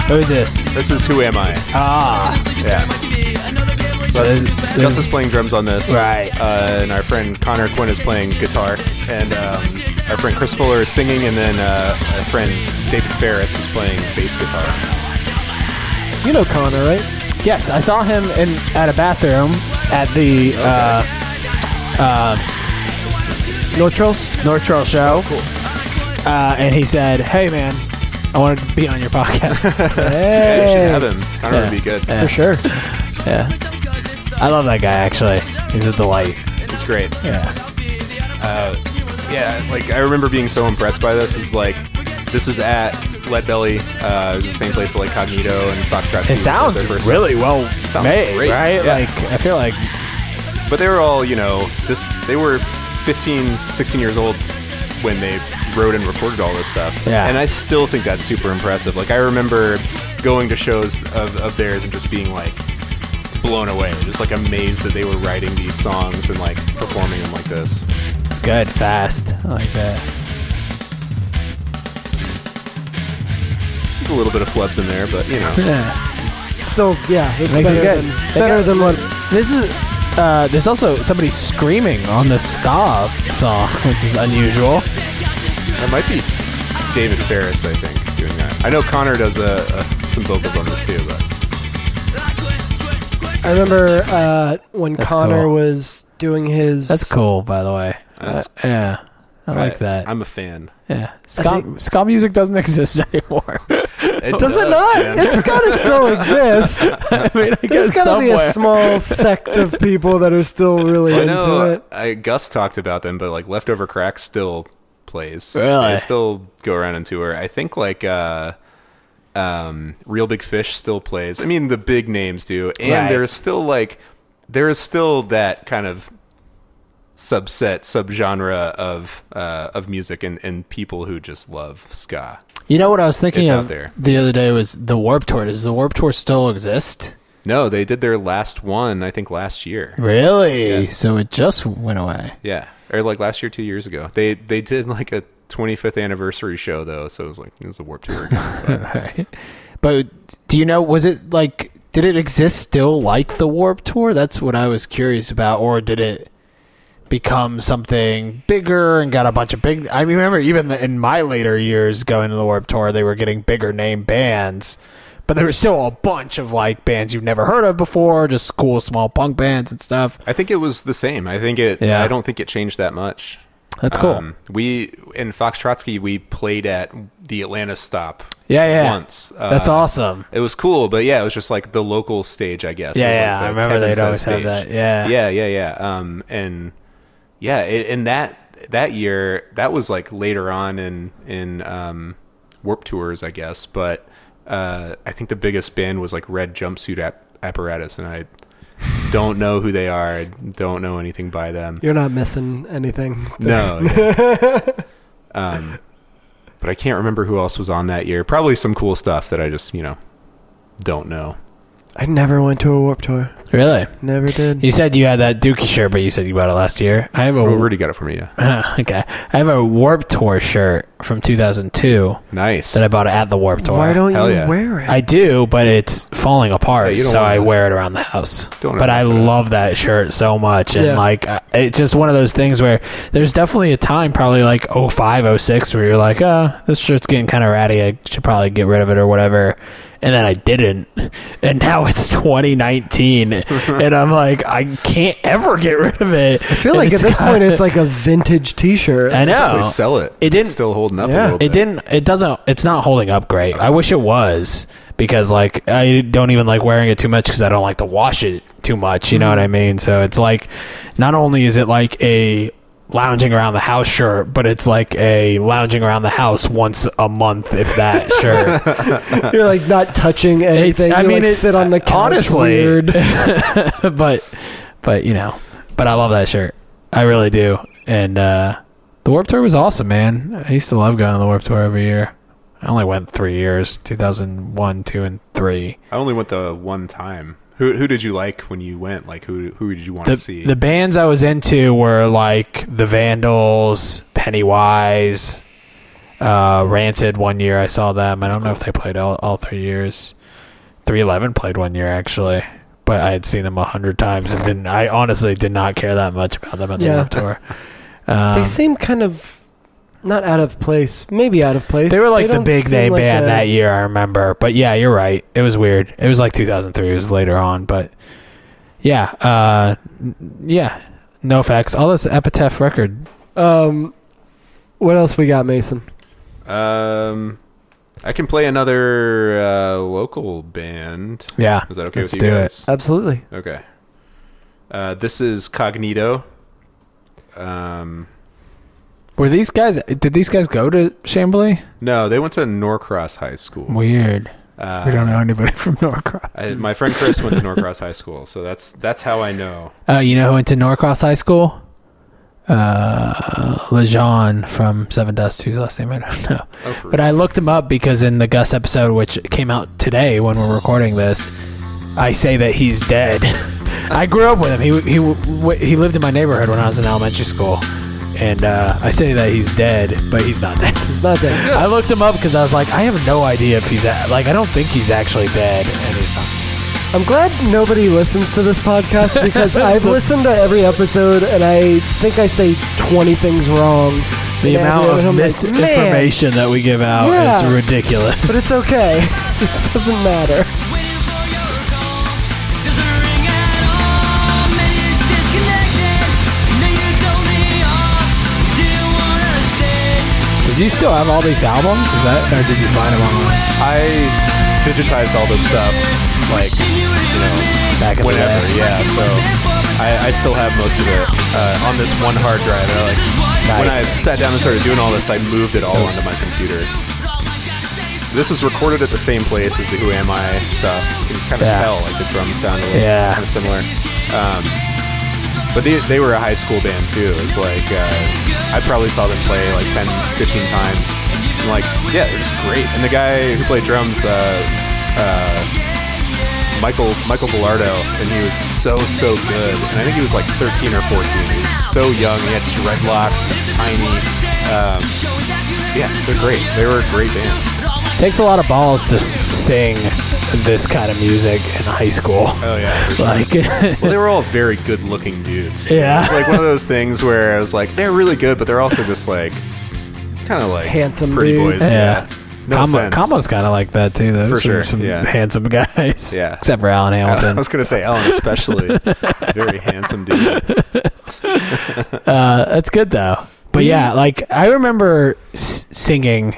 Who is this? This is Who Am I? Ah, Yeah. So this, Gus is playing drums on this. Right. Uh, and our friend Connor Quinn is playing guitar. And um, our friend Chris Fuller is singing. And then uh, our friend David Ferris is playing bass guitar. you know Connor, right? yes, I saw him in at a bathroom at the uh, North Charles? North Trail show. Uh, and he said, "Hey, man, I wanted to be on your podcast." Yeah, you should have him. Connor would be good. for sure. yeah, I love that guy. Actually, he's a delight. He's great. Yeah, Uh, yeah, like I remember being so impressed by this. Is like this is at Lead Belly. Uh, it was the same place that like Cognito and Foxtrot. it sounds really well Sounds made, great, right? yeah. Like I feel like But they were all, you know, this. They were 15, 16 years old when they wrote and recorded all this stuff. Yeah. And I still think that's super impressive. Like I remember going to shows of, of theirs and just being like blown away, just like amazed that they were writing these songs and like performing them like this. it's good, fast. I like that. There's a little bit of flubs in there, but you know. Yeah. Still, yeah, it's Makes it better, good. than, They better got- than what. This is. Uh, there's also somebody screaming on the ska song, which is unusual. That might be David Ferris, I think, doing that. I know Connor does uh, uh, some vocals on this too, but I remember uh, when That's Connor cool. was doing his. That's cool, by the way. That's- Uh, yeah, I like that. I'm a fan. yeah, ska, ska music doesn't exist anymore. It Does it not? man. It's gotta still exist. I mean, I There's guess gotta be a small sect of people that are still really I into know. it. I, Gus talked about them, but like Leftover Crack still plays. Really? They still go around and tour. I think like uh, um, Reel Big Fish still plays. I mean, the big names do, and Right. there's still like there is still that kind of subset subgenre of uh, of music and, and people who just love ska. You know what I was thinking It's of there. the other day was the Warped Tour. Does the Warped Tour still exist? No, they did their last one I think last year. Really? Yes. So it just went away. Yeah, or like last year, two years ago. They they did like a 25th anniversary show though, so it was like it was a Warped Tour again. But right. But do you know? Was it like? Did it exist still like the Warped Tour? That's what I was curious about. Or did it become something bigger and got a bunch of big? I remember even in my later years going to the Warped Tour, they were getting bigger name bands, but there was still a bunch of like bands you've never heard of before, just cool small punk bands and stuff. I think it was the same. I think it. Yeah. I don't think it changed that much. That's cool. Um, we in Fox Trotsky we played at the Atlanta stop. yeah, yeah. Once. That's Uh, awesome. It was cool, but yeah, it was just like the local stage, I guess. It Yeah, like I remember Kevin they'd Says always have that, yeah. yeah, yeah, yeah. Um, and yeah, it, and that that year, that was like later on in in um, Warped Tours, I guess. But uh, I think the biggest band was like Red Jumpsuit App- Apparatus, and I don't know who they are. Don't know anything by them. You're not missing anything. No. yeah. um, but I can't remember who else was on that year. Probably some cool stuff that I just, you know, don't know. I never went to a Warped Tour. Really? Never did. You said you had that Dookie shirt, but you said you bought it last year. I have a Oh, Rudy got it for me. Yeah. Ah, okay. I have a Warped Tour shirt from 2002 Nice. that I bought at the Warped Tour. Why don't Hell you yeah. wear it? I do, but it's falling apart, Yeah, you don't so want I that. wear it around the house. Don't but I mess it up. love that shirt so much, and Yeah. like uh, it's just one of those things where there's definitely a time, probably like 05, 06, where you're like, "Uh, this shirt's getting kind of ratty. I should probably get rid of it or whatever." And then I didn't, and now it's 2019, and I'm like, I can't ever get rid of it. I feel like at this point it's like a vintage T-shirt. I know They sell it. It didn't- It's still holding up a Yeah. little bit. It didn't. It doesn't. It's not holding up great. I wish it was because like I don't even like wearing it too much because I don't like to wash it too much. You know what I mean? So it's like not only is it like a lounging around the house shirt, but it's like a lounging around the house once a month, if that shirt. You're like not touching anything. I you mean, like it- sit on the couch honestly. weird. but but you know, but I love that shirt. I really do. And uh the Warped Tour was awesome, man. I used to love going on the Warp Tour every year. I only went three years, 2001, 2, and 3. I only went the one time. Who who did you like when you went? Like who who did you want The, to see? the bands I was into were like the Vandals, Pennywise, Uh, Rancid one year I saw them. I don't know if they played all, all three years. 311 played one year actually, but I had seen them a hundred times and didn't. I honestly did not care that much about them at the Yeah. Warped tour. Um, they seem kind of not out of place. Maybe out of place. They were like the big seem name like band a- that year, I remember. But yeah, you're right. It was weird. It was like 2003. It was later on, but yeah, uh, yeah. No facts. All this Epitaph record. Um, what else we got, Mason? Um, I can play another uh, local band. Yeah, Is that okay let's with you do guys? Absolutely. Okay. Uh, this is Cognito. Um, Were these guys? Did these guys go to Chamblee? no, they went to Norcross High School. Weird. Uh, we don't know anybody from Norcross. I, my friend Chris went to Norcross High School, so that's that's how I know. Uh, you know who went to Norcross High School? Uh, Lajon from Sevendust. Whose last name I don't know. Oh, for But I looked him up because in the Gus episode, which came out today when we're recording this, I say that he's dead. I grew up with him. He he he lived in my neighborhood when I was in elementary school, and uh, I say that he's dead, but he's not dead. He's Not that. I looked him up because I was like, I have no idea if he's a- like I don't think he's actually dead, and he's not. I'm glad nobody listens to this podcast because I've listened to every episode and I think I say 20 things wrong. The amount of I'm like, misinformation that we give out Yeah. is ridiculous. But it's okay. it doesn't matter. Did you still have all these albums? Is that or did you find them online? I digitized all this stuff like you know Back in the whenever, day. yeah. So I, I still have most of it uh, on this one hard drive. And I, like when I sat down and started doing all this, I moved it all onto my computer. This was recorded at the same place as the Who Am I stuff. You can kind of Yeah. tell like the drums sound a little Yeah. kind of similar. Um, but they, they were a high school band too. It was like uh, I probably saw them play like 10, 15 times. And like yeah, they're just great. And the guy who played drums, uh, uh, Michael Michael Bellardo, and he was so so good. And I think he was like 13 or 14. He was so young. He had dreadlocks, tiny. Um, yeah, they're great. They were a great band. Takes a lot of balls to sing this kind of music in high school. Oh yeah. Like, Well, they were all very good-looking dudes. too. Yeah. it's like one of those things where I was like, they're really good, but they're also just like kind of like Handsome pretty dudes. boys. yeah. No Comma. Comma's kind of like that too, though. For sure, Some yeah. handsome guys. Yeah. Except for Alan Hamilton. I was gonna say Alan, especially very handsome dude. Uh, that's good though. But yeah, like I remember s- singing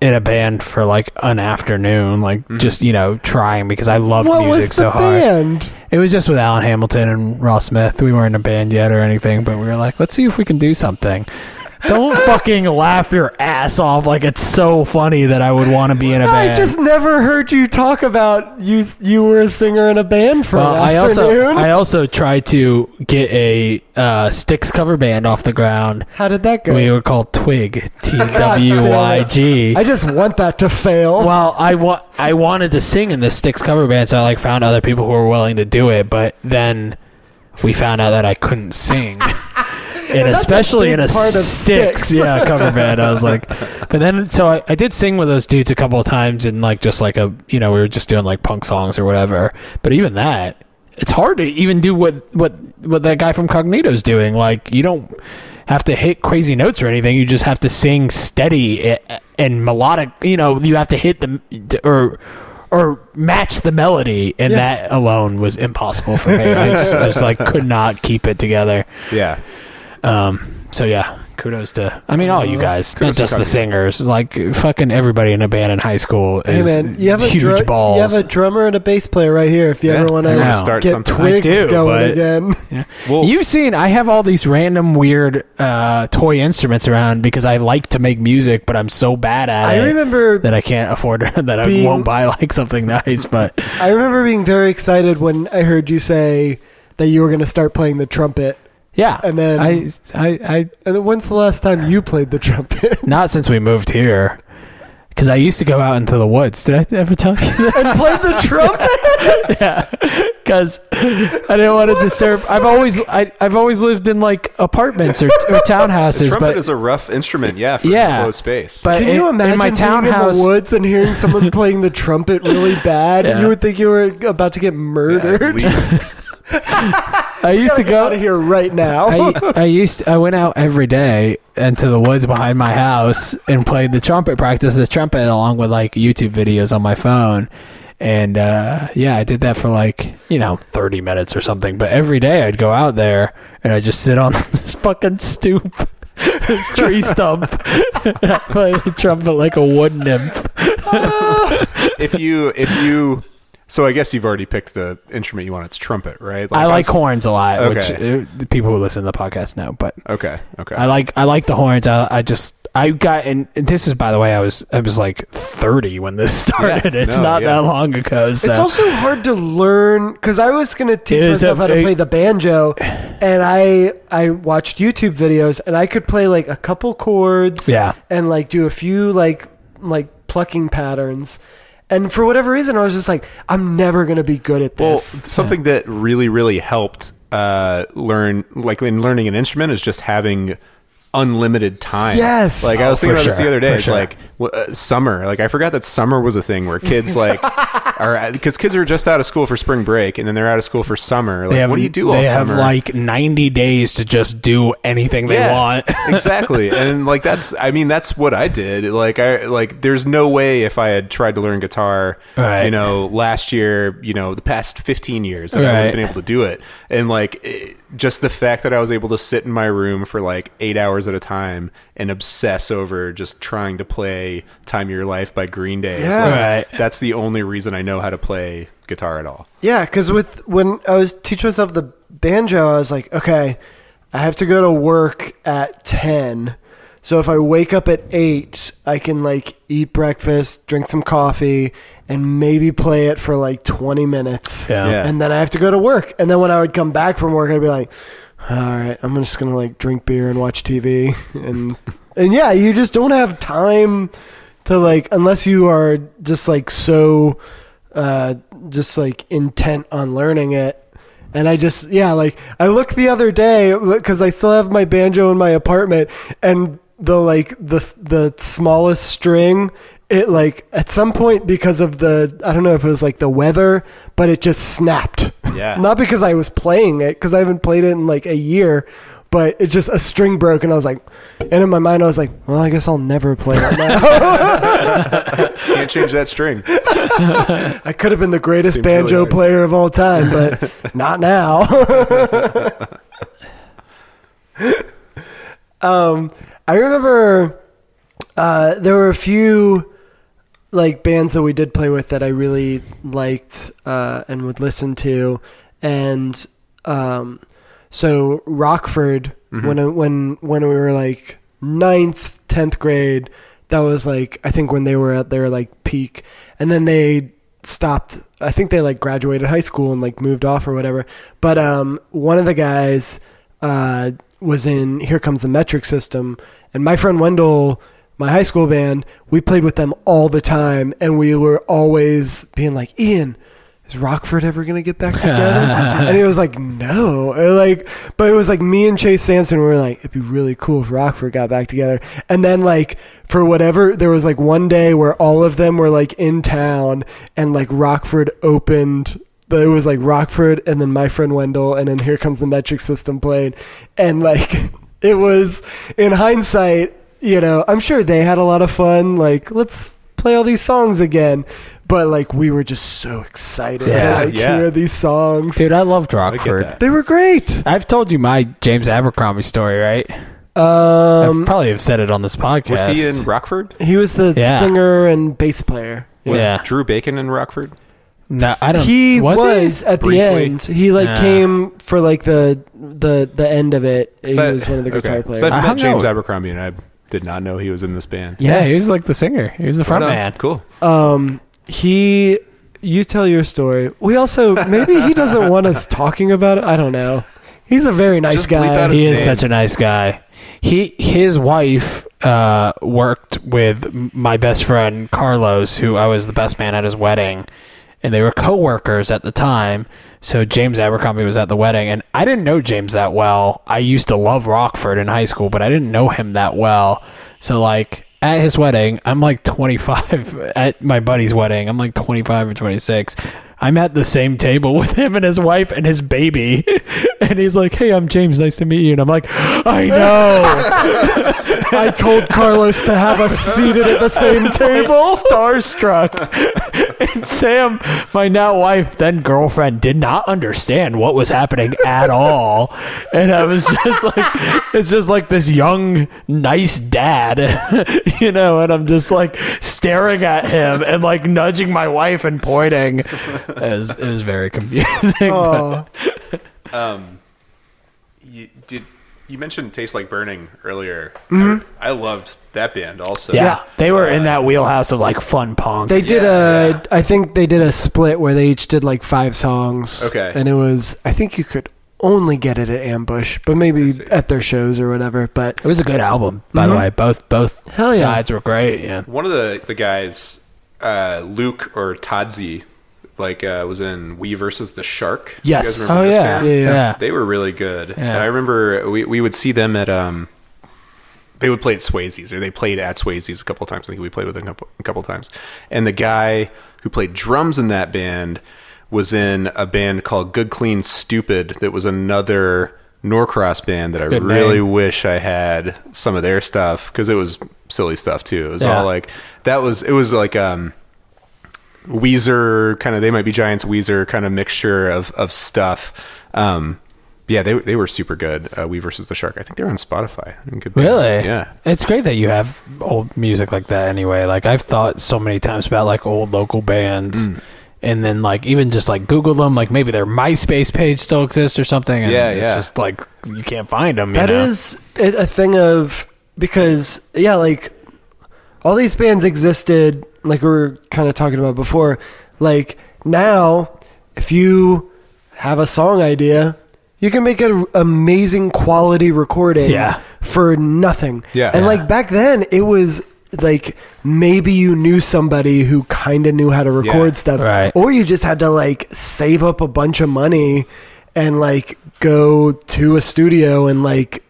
in a band for like an afternoon, like mm-hmm. just you know trying because I loved What was music the so hard. It was just with Alan Hamilton and Ross Smith. We weren't in a band yet or anything, but we were like, let's see if we can do something. Don't fucking laugh your ass off like it's so funny that I would want to be in a band. I just never heard you talk about you. You were a singer in a band for well, I afternoon. also I also tried to get a uh, Styx cover band off the ground. How did that go? We were called Twyg, T W Y G. I just want that to fail. Well, I wa- I wanted to sing in the Styx cover band, so I like found other people who were willing to do it. But then we found out that I couldn't sing, and, that's a especially in a part of Styx, Styx. yeah, cover band. I was like, but then so I, I did sing with those dudes a couple of times, and like just like a you know we were just doing like punk songs or whatever. But even that, it's hard to even do what what what that guy from Cognito's doing. Like you don't have to hit crazy notes or anything. You just have to sing steady and melodic. You know, you have to hit the or or match the melody, and Yeah. that alone was impossible for me. I just, I just like could not keep it together. Yeah. Um. So yeah, kudos to. I mean, all you guys, not just the singers. Like fucking everybody in a band in high school hey is man, you have a huge dru- balls. You have a drummer and a bass player right here. If you Yeah, ever want I know. to Start get something. I twigs do, going but- again. Well, You've seen I have all these random weird uh, toy instruments around because I like to make music, but I'm so bad at I it remember that I can't afford that I being- won't buy like something nice. But I remember being very excited when I heard you say that you were going to start playing the trumpet. Yeah, And then- I, I, I And then when's the last time you played the trumpet? not since we moved here because I used to go out into the woods. Did I ever tell you that? and play the trumpet. yeah, because I didn't want to disturb. I've always I, I've always lived in like apartments or, or townhouses, The Trumpet but is a rough instrument, yeah, for Yeah. enclosed space. but Can in, you imagine in my being in the woods and hearing someone playing the trumpet really bad? Yeah. You would think you were about to get murdered. leave. I used to go out of here right now. I, I used I went out every day into the woods behind my house and played the trumpet, practice the trumpet along with like YouTube videos on my phone. And uh, yeah, I did that for like, you know, 30 minutes or something. But every day I'd go out there and I'd just sit on this fucking stoop, this tree stump, and I play the trumpet like a wood nymph. if you if you so I guess you've already picked the instrument you want. It's trumpet, right? I like was- horns a lot, Okay. which uh, the people who listen to the podcast know. But Okay, okay. I like I like the horns. I, I just I got and this is by the way I was I was like 30 when this started. Yeah, it's no, not yeah. that long ago. So It's also hard to learn because I was going to teach It is myself a how to big- play the banjo, and I I watched YouTube videos and I could play like a couple chords, Yeah. and like do a few like like plucking patterns, and for whatever reason I was just like I'm never going to be good at this. well, something that really really helped uh, learn like in learning an instrument is just having unlimited time. Yes. Like I Oh, was thinking for about this the other day. for It's sure. like uh, summer. Like I forgot that summer was a thing where kids like are because kids are just out of school for spring break and then they're out of school for summer. Like have, what do you do all They have summer? like 90 days to just do anything they Yeah, want. exactly. And like that's I mean that's what I did. Like I like there's no way if I had tried to learn guitar, Right. you know, last year, you know, the past 15 years that I would Right. have been able to do it. And like it, just the fact that I was able to sit in my room for like 8 hours at a time and obsess over just trying to play Time of Your Life by Green Day. Yeah. like, Right. That's the only reason I know how to play guitar at all. Yeah, because with when I was teaching myself the banjo, I was like, okay, I have to go to work at ten. So if I wake up at eight, I can like eat breakfast, drink some coffee, and maybe play it for like twenty minutes. Yeah. Yeah. And then I have to go to work. And then when I would come back from work, I'd be like, all right, I'm just gonna like drink beer and watch TV. And and yeah, you just don't have time to like unless you are just like so uh just like intent on learning it and i just yeah like i looked the other day because i still have my banjo in my apartment and the like the the smallest string it like at some point because of the i don't know if it was like the weather but it just snapped Yeah. not because i was playing it because i haven't played it in like a year but it just a string broke and i was like and in my mind i was like well i guess i'll never play it now Can't change that string. I could have been the greatest Seems banjo player of all time, but not now. um, I remember uh, there were a few like bands that we did play with that I really liked uh, and would listen to, and um, so Rockford when when when we were like ninth, tenth grade, that was like I think when they were at their like peak, and then they stopped. I think they like graduated high school and like moved off or whatever. But um, one of the guys uh, was in Here Comes the Metric System, and my friend Wendell, my high school band, we played with them all the time, and we were always being like, Ian. Is Rockford ever gonna get back together? and it was like, "No." And like, but it was like me and Chase Sampson. We were like, "It'd be really cool if Rockford got back together." And then like for whatever, there was like one day where all of them were like in town, and like Rockford opened. But it was like Rockford, and then my friend Wendell, and then here comes the metric system played, and like it was in hindsight, you know, I'm sure they had a lot of fun. Like, let's play all these songs again. But like we were just so excited Yeah, to like yeah. hear these songs. Dude, I loved Rockford. that. They were great. I've told you my James Abercrombie story, right? Um, I probably have said it on this podcast. Was he in Rockford? he was the Yeah. singer and bass player. Was Yeah. Drew Bacon in Rockford? No, I don't. He was, was, he? at Briefly? the end. He like Yeah. came for like the the the end of it. He So- was one of the guitar okay. players. So I've I met hung James out- Abercrombie, and I did not know he was in this band. Yeah, he was like the singer. He was the front Right man. Cool. Um, he. You tell your story. We also maybe he doesn't want us talking about it. I don't know. He's a very nice Just bleep guy. out He is name. such a nice guy. He his wife uh, worked with my best friend Carlos, who I was the best man at his wedding, and they were co-workers at the time. So James Abercrombie was at the wedding, and I didn't know James that well. I used to love Rockford in high school, but I didn't know him that well. So like at his wedding, I'm like 25. At my buddy's wedding, I'm like 25 or 26. I'm at the same table with him and his wife and his baby. And he's like, Hey, I'm James. Nice to meet you. And I'm like, I know. I told Carlos to have us seated at the same table. Starstruck. and Sam, my now wife, then girlfriend, did not understand what was happening at all. And I was just like, it's just like this young, nice dad, you know, and I'm just like staring at him and like nudging my wife and pointing. It was, it was very confusing. Oh, You, did you mentioned "Taste Like Burning" earlier? Mm-hmm. I, I loved that band also. yeah, they were in that wheelhouse of like fun punk. they did Yeah, a. yeah. I think they did a split where they each did like five songs. Okay. and it was. I think you could only get it at Ambush, but maybe at their shows or whatever. But it was a good album, by the way. Both both Hell yeah. sides were great. Yeah. One of the the guys, uh, Luke or Todzi, like uh, was in We versus the Shark. Yes. Oh yeah. band? Yeah, yeah. They were really good. And Yeah. I remember we, we would see them at um they would play at Swayze's or they played at Swayze's a couple of times. I think we played with them a couple, a couple of times. And the guy who played drums in that band was in a band called Good Clean Stupid that was another Norcross band that I really name. wish I had some of their stuff because it was silly stuff too. It was Yeah. all like that was it was like um Weezer kind of they might be Giants Weezer kind of mixture of of stuff. Um, yeah, they they were super good. Uh, we versus the Shark. I think they're on Spotify. Good. Really? Yeah. It's great that you have old music like that anyway. Like I've thought so many times about like old local bands Mm. and then like even just like Google them, like maybe their MySpace page still exists or something. And Yeah, it's yeah. just like you can't find them. That is a a thing of because yeah, like all these bands existed, like we were kind of talking about before. Like now, if you have a song idea, you can make an amazing quality recording Yeah. for nothing. Yeah. and Yeah. like back then, it was like maybe you knew somebody who kind of knew how to record Yeah. stuff, Right. or you just had to like save up a bunch of money and like go to a studio and like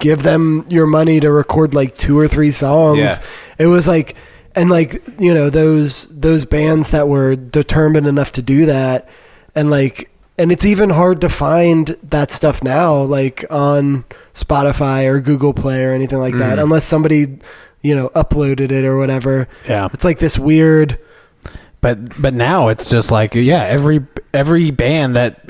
give them your money to record like two or three songs. Yeah. It was like and like you know those those bands that were determined enough to do that and like and it's even hard to find that stuff now like on Spotify or Google Play or anything like that mm. unless somebody you know uploaded it or whatever. Yeah. It's like this weird but but now it's just like yeah every every band that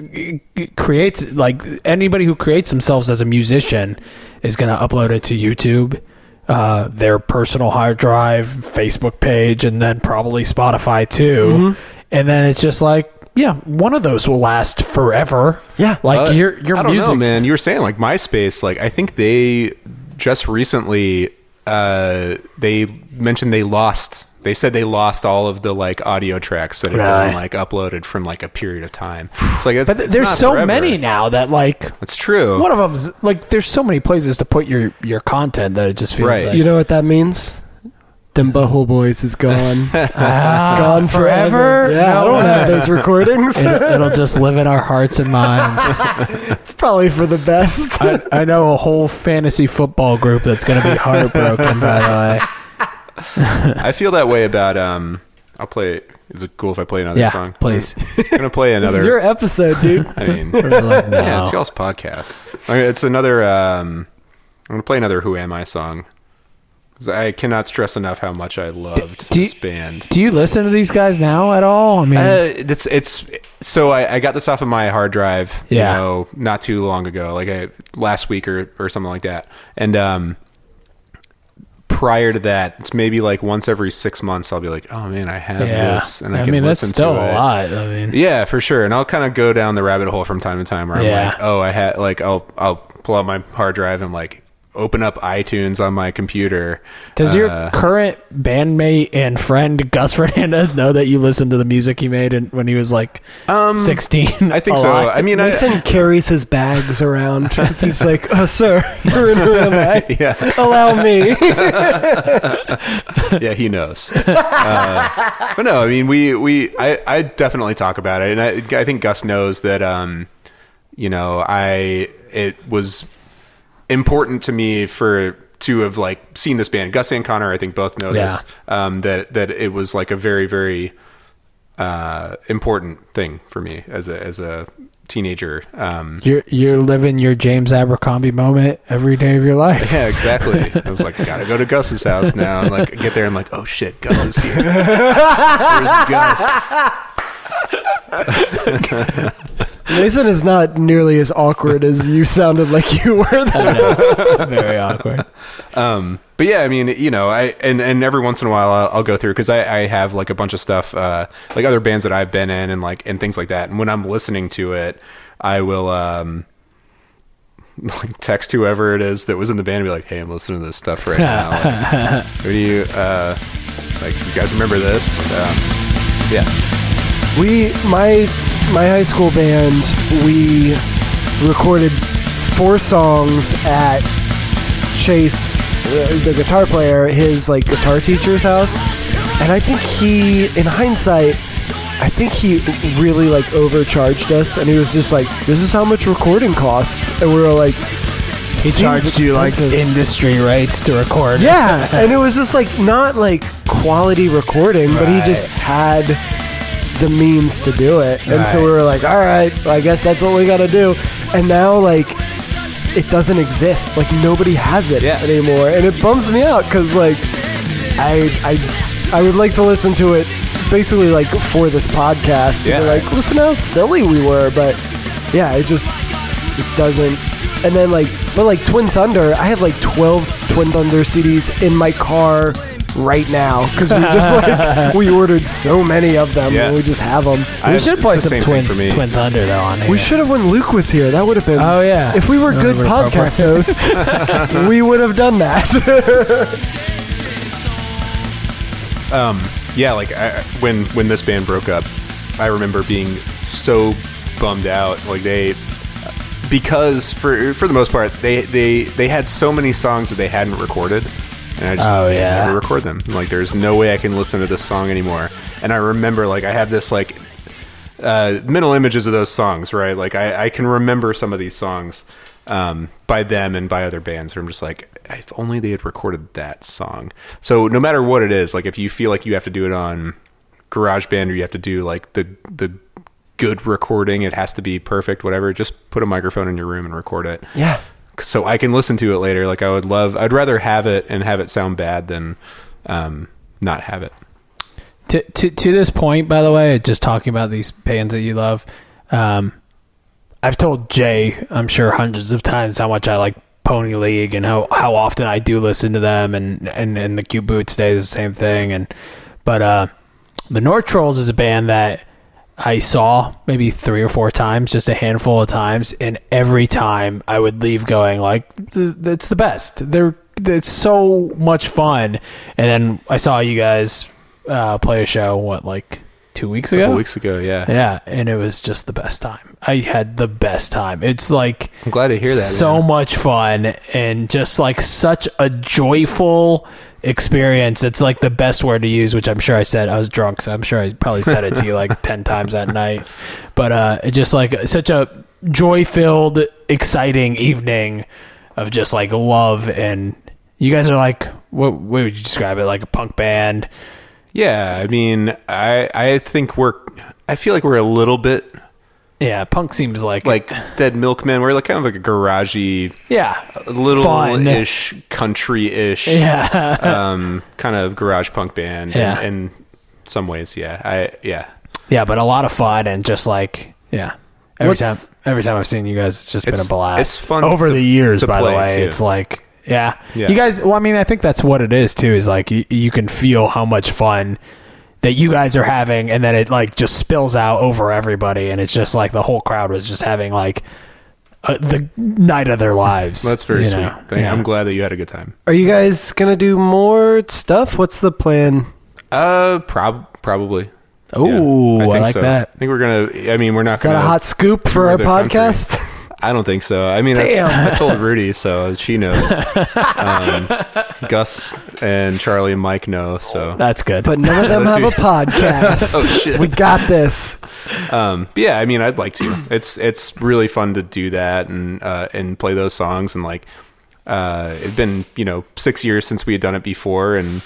creates like anybody who creates themselves as a musician is going to upload it to youtube uh, their personal hard drive facebook page and then probably spotify too and then it's just like yeah one of those will last forever Yeah. like Uh, your your I don't music know, man. You were saying like MySpace. Like I think they just recently uh, they mentioned they lost. They said they lost all of the like audio tracks that had Really? been like uploaded from like a period of time. It's like it's, but th- it's there's not so forever. many now that like It's true. one of them's like there's so many places to put your your content that it just feels Right. like you know what that means? Them Butthole Boys is gone. Ah, gone forever. Yeah, I don't have those recordings. It, it'll just live in our hearts and minds. it's probably for the best. I, I know a whole fantasy football group that's going to be heartbroken. By the way, I feel that way about um. I'll play. Is it cool if I play another yeah, song? please. I'm gonna play this another. is your episode, dude. I mean, Like, yeah, it's y'all's podcast. It's another. Um, I'm gonna play another "Who Am I" song. I cannot stress enough how much I loved do you- this band. Do you listen to these guys now at all? I mean, Uh, it's it's so I, I got this off of my hard drive, Yeah. you know, not too long ago, like I, last week or or something like that. And um, prior to that, it's maybe like once every six months, I'll be like, oh man, I have yeah. this, and I, I can mean, that's listen still to a it. lot. I mean, Yeah, for sure. And I'll kind of go down the rabbit hole from time to time where I'm like, oh, I had like I'll I'll pull out my hard drive and like open up iTunes on my computer. Does your uh, current bandmate and friend Gus Fernandez know that you listened to the music he made in, when he was like um, 16? I think so. lot? I mean, I, Mason carries his bags around 'cause he's like, "Oh, sir, you're in who am I? yeah, Allow me." yeah, he knows. Uh, but no, I mean, we we I, I definitely talk about it, and I I think Gus knows that. Um, you know, I it was important to me for to have like seen this band. Gus and Connor, I think, both know this. Um, that that it was like a very very uh, important thing for me as a as a teenager. Um, You're you're living your James Abercrombie moment every day of your life. Yeah, exactly. I was like, gotta go to Gus's house now. And like, get there, I'm like, oh shit, Gus is here. Where's Gus? Mason is not nearly as awkward as you sounded like you were. There. Very awkward. Um, but yeah, I mean, you know, I and and every once in a while I'll, I'll go through because I, I have like a bunch of stuff, uh, like other bands that I've been in and like and things like that. And when I'm listening to it, I will um. Like text whoever it is that was in the band and be like, "Hey, I'm listening to this stuff right now. Like, who do you uh, like? You guys remember this? Um, yeah, We my my high school band we recorded four songs at Chase, uh, the guitar player, his like guitar teacher's house, and I think he, in hindsight, I think he really like overcharged us, and he was just like, "This is how much recording costs," and we were like. He "Seems charged you like industry rights to record. Yeah, and it was just like not like quality recording, but he just had the means to do it. And so we were like, all right, well, I guess that's what we got to do. And now like it doesn't exist. Like nobody has it Yeah. anymore, and it bums me out because like I I I would like to listen to it basically like for this podcast. Yeah. Like listen how silly we were, but yeah, it just just doesn't. And then like, but like Twin Thunder, I have like twelve Twin Thunder CDs in my car right now because we just like we ordered so many of them. Yeah. and we just have them. I- We should it's play the some same twin thing for me. Twin Thunder though on here. We should have when Luke was here. That would have been. Oh, yeah. If we were good That would've been podcast hosts, we would have done that. um, yeah, like I, when when this band broke up, I remember being so bummed out. Like they, because for for the most part, they they they had so many songs that they hadn't recorded, and I just Oh, yeah. never record them. Like there's no way I can listen to this song anymore. And I remember like I have this like uh, mental images of those songs, right? Like I, I can remember some of these songs um, by them and by other bands. Where I'm just like, if only they had recorded that song. So no matter what it is, like if you feel like you have to do it on GarageBand or you have to do like the the good recording, it has to be perfect, whatever. Just put a microphone in your room and record it. yeah. So I can listen to it later. Like I would love, I'd rather have it and have it sound bad than um, not have it. to, to to this point, by the way, just talking about these bands that you love, um, I've told Jay, I'm sure hundreds of times how much I like Pony League and how, how often I do listen to them, and and and the Cute Boots Day is the same thing, and but uh, the North Trolls is a band that I saw maybe three or four times, just a handful of times, and every time I would leave going like, "It's the best." They're it's so much fun. And then I saw you guys uh, play a show. What like two weeks A ago? couple weeks ago, yeah. Yeah, and it was just the best time. I had the best time. It's like I'm glad to hear that. so man. much fun and just like such a joyful experience. It's like the best word to use, which I'm sure I said. I was drunk, so I'm sure I probably said it to you like 10 times that night. But uh it's just like such a joy-filled, exciting evening of just like love and you guys are like what, what would you describe it like a punk band? Yeah, I mean, I I think we're I feel like we're a little bit Yeah, punk seems like like Dead Milkmen. We're like kind of like a garagey, yeah, little Fun. ish, country ish, yeah. um, kind of garage punk band. Yeah. in, in some ways, yeah. I yeah, Yeah, but a lot of fun and just like yeah. Every What's- time every time I've seen you guys, it's just been a blast. it's fun over to- the years. By the way, too. it's like yeah. Yeah. you guys. Well, I mean, I think that's what it is too. Is like you, you can feel how much fun that you guys are having, and then it like just spills out over everybody, and it's just like the whole crowd was just having like uh, the night of their lives. That's very sweet. Thank- Yeah. I'm glad that you had a good time. Are you guys gonna do more stuff? What's the plan? Uh, prob probably. Oh, Yeah, I, think like so. that. I think we're gonna. I mean, we're not Is gonna. a hot scoop for our the country. podcast? I don't think so. I mean, I, I told Rudy, so she knows. um, Gus and Charlie and Mike know. So, That's good. but none of them have a podcast. Oh, shit. We got this. um, but yeah, I mean, I'd like to. It's it's really fun to do that and uh, and play those songs and like. Uh, it's been you know six years since we had done it before, and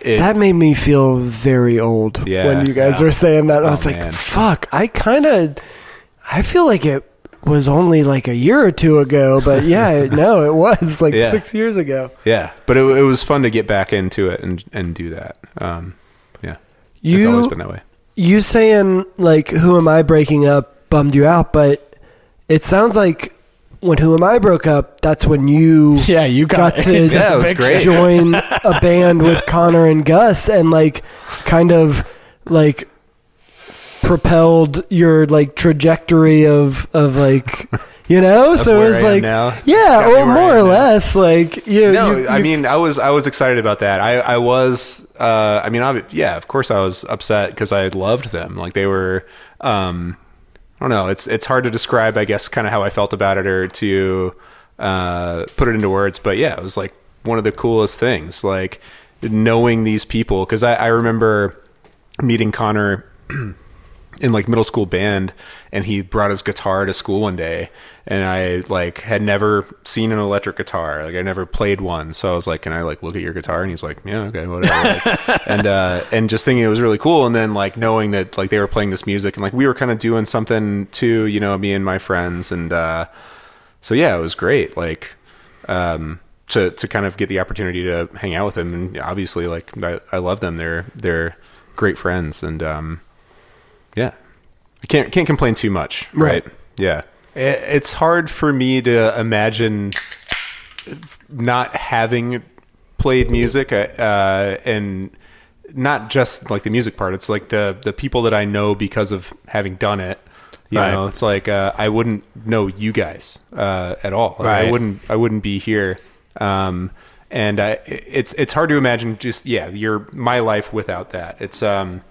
it, That made me feel very old Yeah, when you guys yeah. were saying that. I Oh, was like, man. fuck, I kind of, I feel like it was only like a year or two ago, but yeah, no, it was like Yeah. six years ago. yeah, but it, it was fun to get back into it and and do that. Um, yeah, You, it's always been that way. you saying like, who am I breaking up bummed you out, but it sounds like when Who Am I broke up, that's when you yeah, you got, got to Yeah, join a band with Connor and Gus and like kind of like propelled your like trajectory of of like you know so it was like now. yeah or more or less like you No, you, I you- mean, I was I was excited about that. I I was uh I mean, obvi- yeah, of course I was upset because I loved them. Like they were um I don't know, it's it's hard to describe I guess kind of how I felt about it or to uh put it into words, but yeah, it was like one of the coolest things like knowing these people cuz I I remember meeting Connor in like middle school band and he brought his guitar to school one day and I like had never seen an electric guitar. Like I never played one. So I was like can I like look at your guitar? And he's like yeah okay whatever. Like, and uh and just thinking it was really cool and then like knowing that like they were playing this music and like we were kind of doing something too you know me and my friends and uh so yeah it was great like um to to kind of get the opportunity to hang out with them and obviously like I, I love them. They're they're great friends and um yeah. I can't can't complain too much Right. right, yeah. It, it's hard for me to imagine not having played music uh, uh, and not just like the music part. It's like the the people that I know because of having done it. You Right. know it's like uh, I wouldn't know you guys uh, at all. Like, I wouldn't I wouldn't be here. Um, and I, it's it's hard to imagine just yeah your my life without that. It's um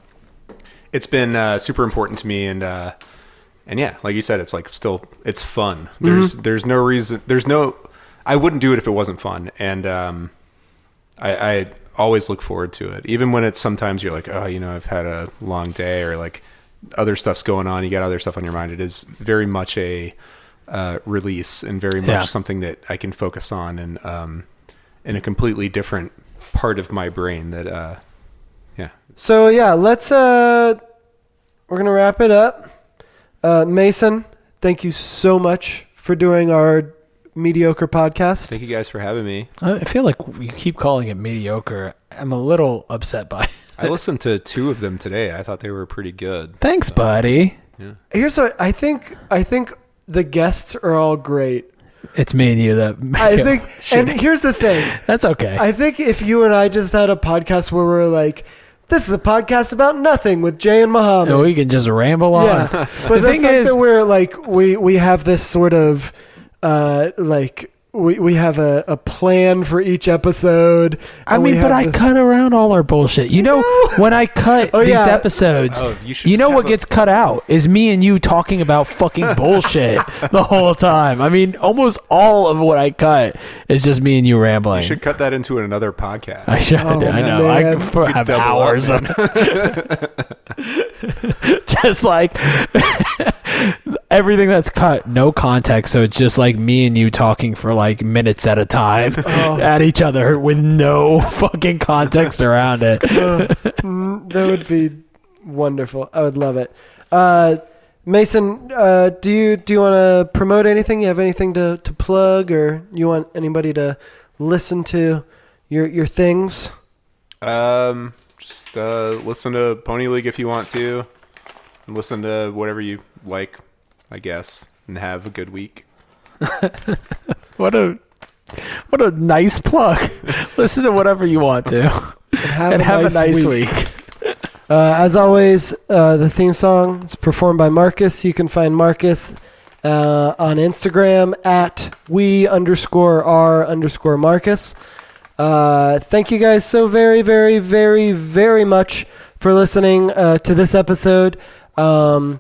it's been uh, super important to me and uh and yeah like you said it's like still it's fun. There's there's no reason there's no i wouldn't do it if it wasn't fun. And um i i always look forward to it. Even when it's sometimes you're like oh you know i've had a long day or like other stuff's going on you got other stuff on your mind. It is very much a uh release and very much Yeah. something that i can focus on and um in a completely different part of my brain that uh yeah so yeah let's uh we're gonna wrap it up uh Mason thank you so much for doing our mediocre podcast thank you guys for having me I feel like you keep calling it mediocre. I'm a little upset by. it. I listened to two of them today. I thought they were pretty good. Thanks, buddy. Yeah. Here's what I think I think the guests are all great It's me and you that. I think and here's the thing that's okay. I think if you and I just had a podcast where we're like, this is a podcast about nothing with Jay and Muhammad. and we can just ramble on. yeah. But the, thing fact is- that we're like we we have this sort of uh like we we have a, a plan for each episode. I mean, but have I this- cut around all our bullshit. You know, when I cut Oh, these yeah. episodes, Oh, you you know what a- gets cut out is me and you talking about fucking bullshit the whole time. I mean, almost all of what I cut is just me and you rambling. You should cut that into another podcast. I should. Oh, I know. I man. could for- have double up, hours of just like everything that's cut, no context. So it's just like me and you talking for like minutes at a time Oh. at each other with no fucking context around it. Uh, mm, that would be wonderful. I would love it. Uh, Mason, uh, do you do you want to promote anything? You have anything to, to plug, or you want anybody to listen to your your things? Um, just uh, listen to Pony League if you want to. And listen to whatever you like, I guess, and have a good week. What a what a nice plug. Listen to whatever you want to Have and have a nice week. Uh, as always, uh, the theme song is performed by Marcus. You can find Marcus uh, on Instagram at we underscore r underscore Marcus. Uh, thank you guys so very, very, very, very much for listening uh, to this episode. Um,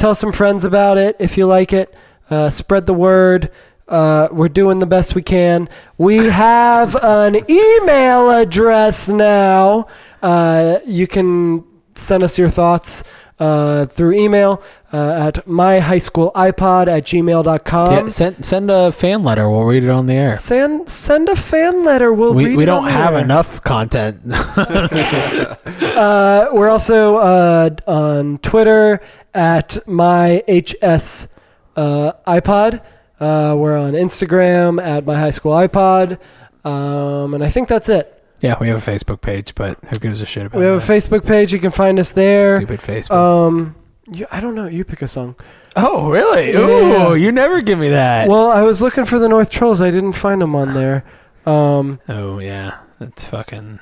tell some friends about it if you like it. Uh, spread the word. Uh, we're doing the best we can. We have an email address now. Uh, you can send us your thoughts uh, through email uh, at myhighschoolypod at gmail.com. yeah, send send a fan letter. We'll read it on the air. Send send a fan letter. We'll We read we it don't on the have air. enough content. Uh, we're also uh, on Twitter at my HS uh, iPod. Uh, we're on Instagram at my high school iPod, um, and I think that's it. yeah, we have a Facebook page, but who gives a shit about We have a? Facebook page. You can find us there. Stupid Facebook. Um, you, I don't know. You pick a song. oh, really? yeah. Ooh, you never give me that. Well, I was looking for the North Trolls. I didn't find them on there. Um, oh yeah, that's fucking.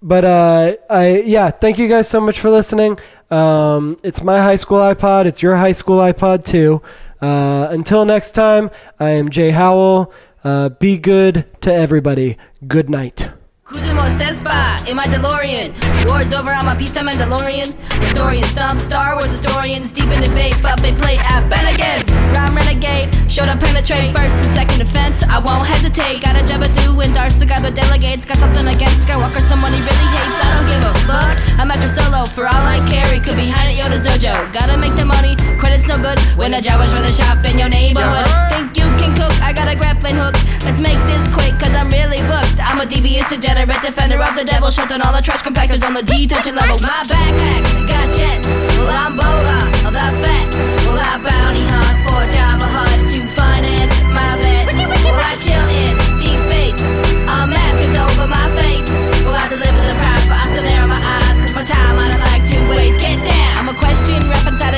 But uh, I yeah, thank you guys so much for listening. Um, it's my high school iPod. It's your high school iPod too. Uh, until next time, I am Jay Howell. Uh, be good to everybody. Good night. Cruising Mos Espa in my DeLorean. War's over, I'm a peacetime Mandalorian. Historian stump, Star Wars historians deep in debate, but they play at Bennigan's. Rhyme renegade, showed up penetrate first and second offense. I won't hesitate. Got a job to do, endorse the delegates. Got something against Skywalker, someone he really hates. I don't give a fuck. I'm after solo, for all I carry. Could be hiding at Yoda's dojo. Gotta make the money, credits no good. When a job was running shop in your neighborhood. Think you can cook? I got a grappling hook. Let's make this quick, cause I'm really booked. I'm a devious degenerate defender of the devil. Shut down all the trash compactors on the detention level. My backpacks got jets. Well, I'm Boba, of the fat. Well, I bounty hunt for Java Hut to finance my vet. Well, I chill in deep space. A mask is over my face. Well, I deliver the prize, but I still narrow my eyes. Cause my time I don't like two ways. Get down. I'm a question,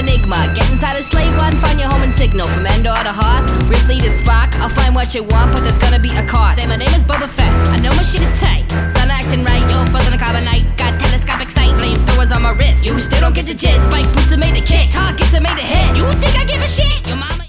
enigma. Get inside a slave line, find your home and signal. From Endor to Hearth, Ripley to Spark. I'll find what you want, but there's gonna be a cost. Say my name is Boba Fett, I know my shit is tight. Sun acting right, yo, buzzing a carbonite. Got telescopic sight, flamethrowers on my wrist. You still don't get the jet Spike boots are made a kick. Targets are made a hit. You think I give a shit? Your mama.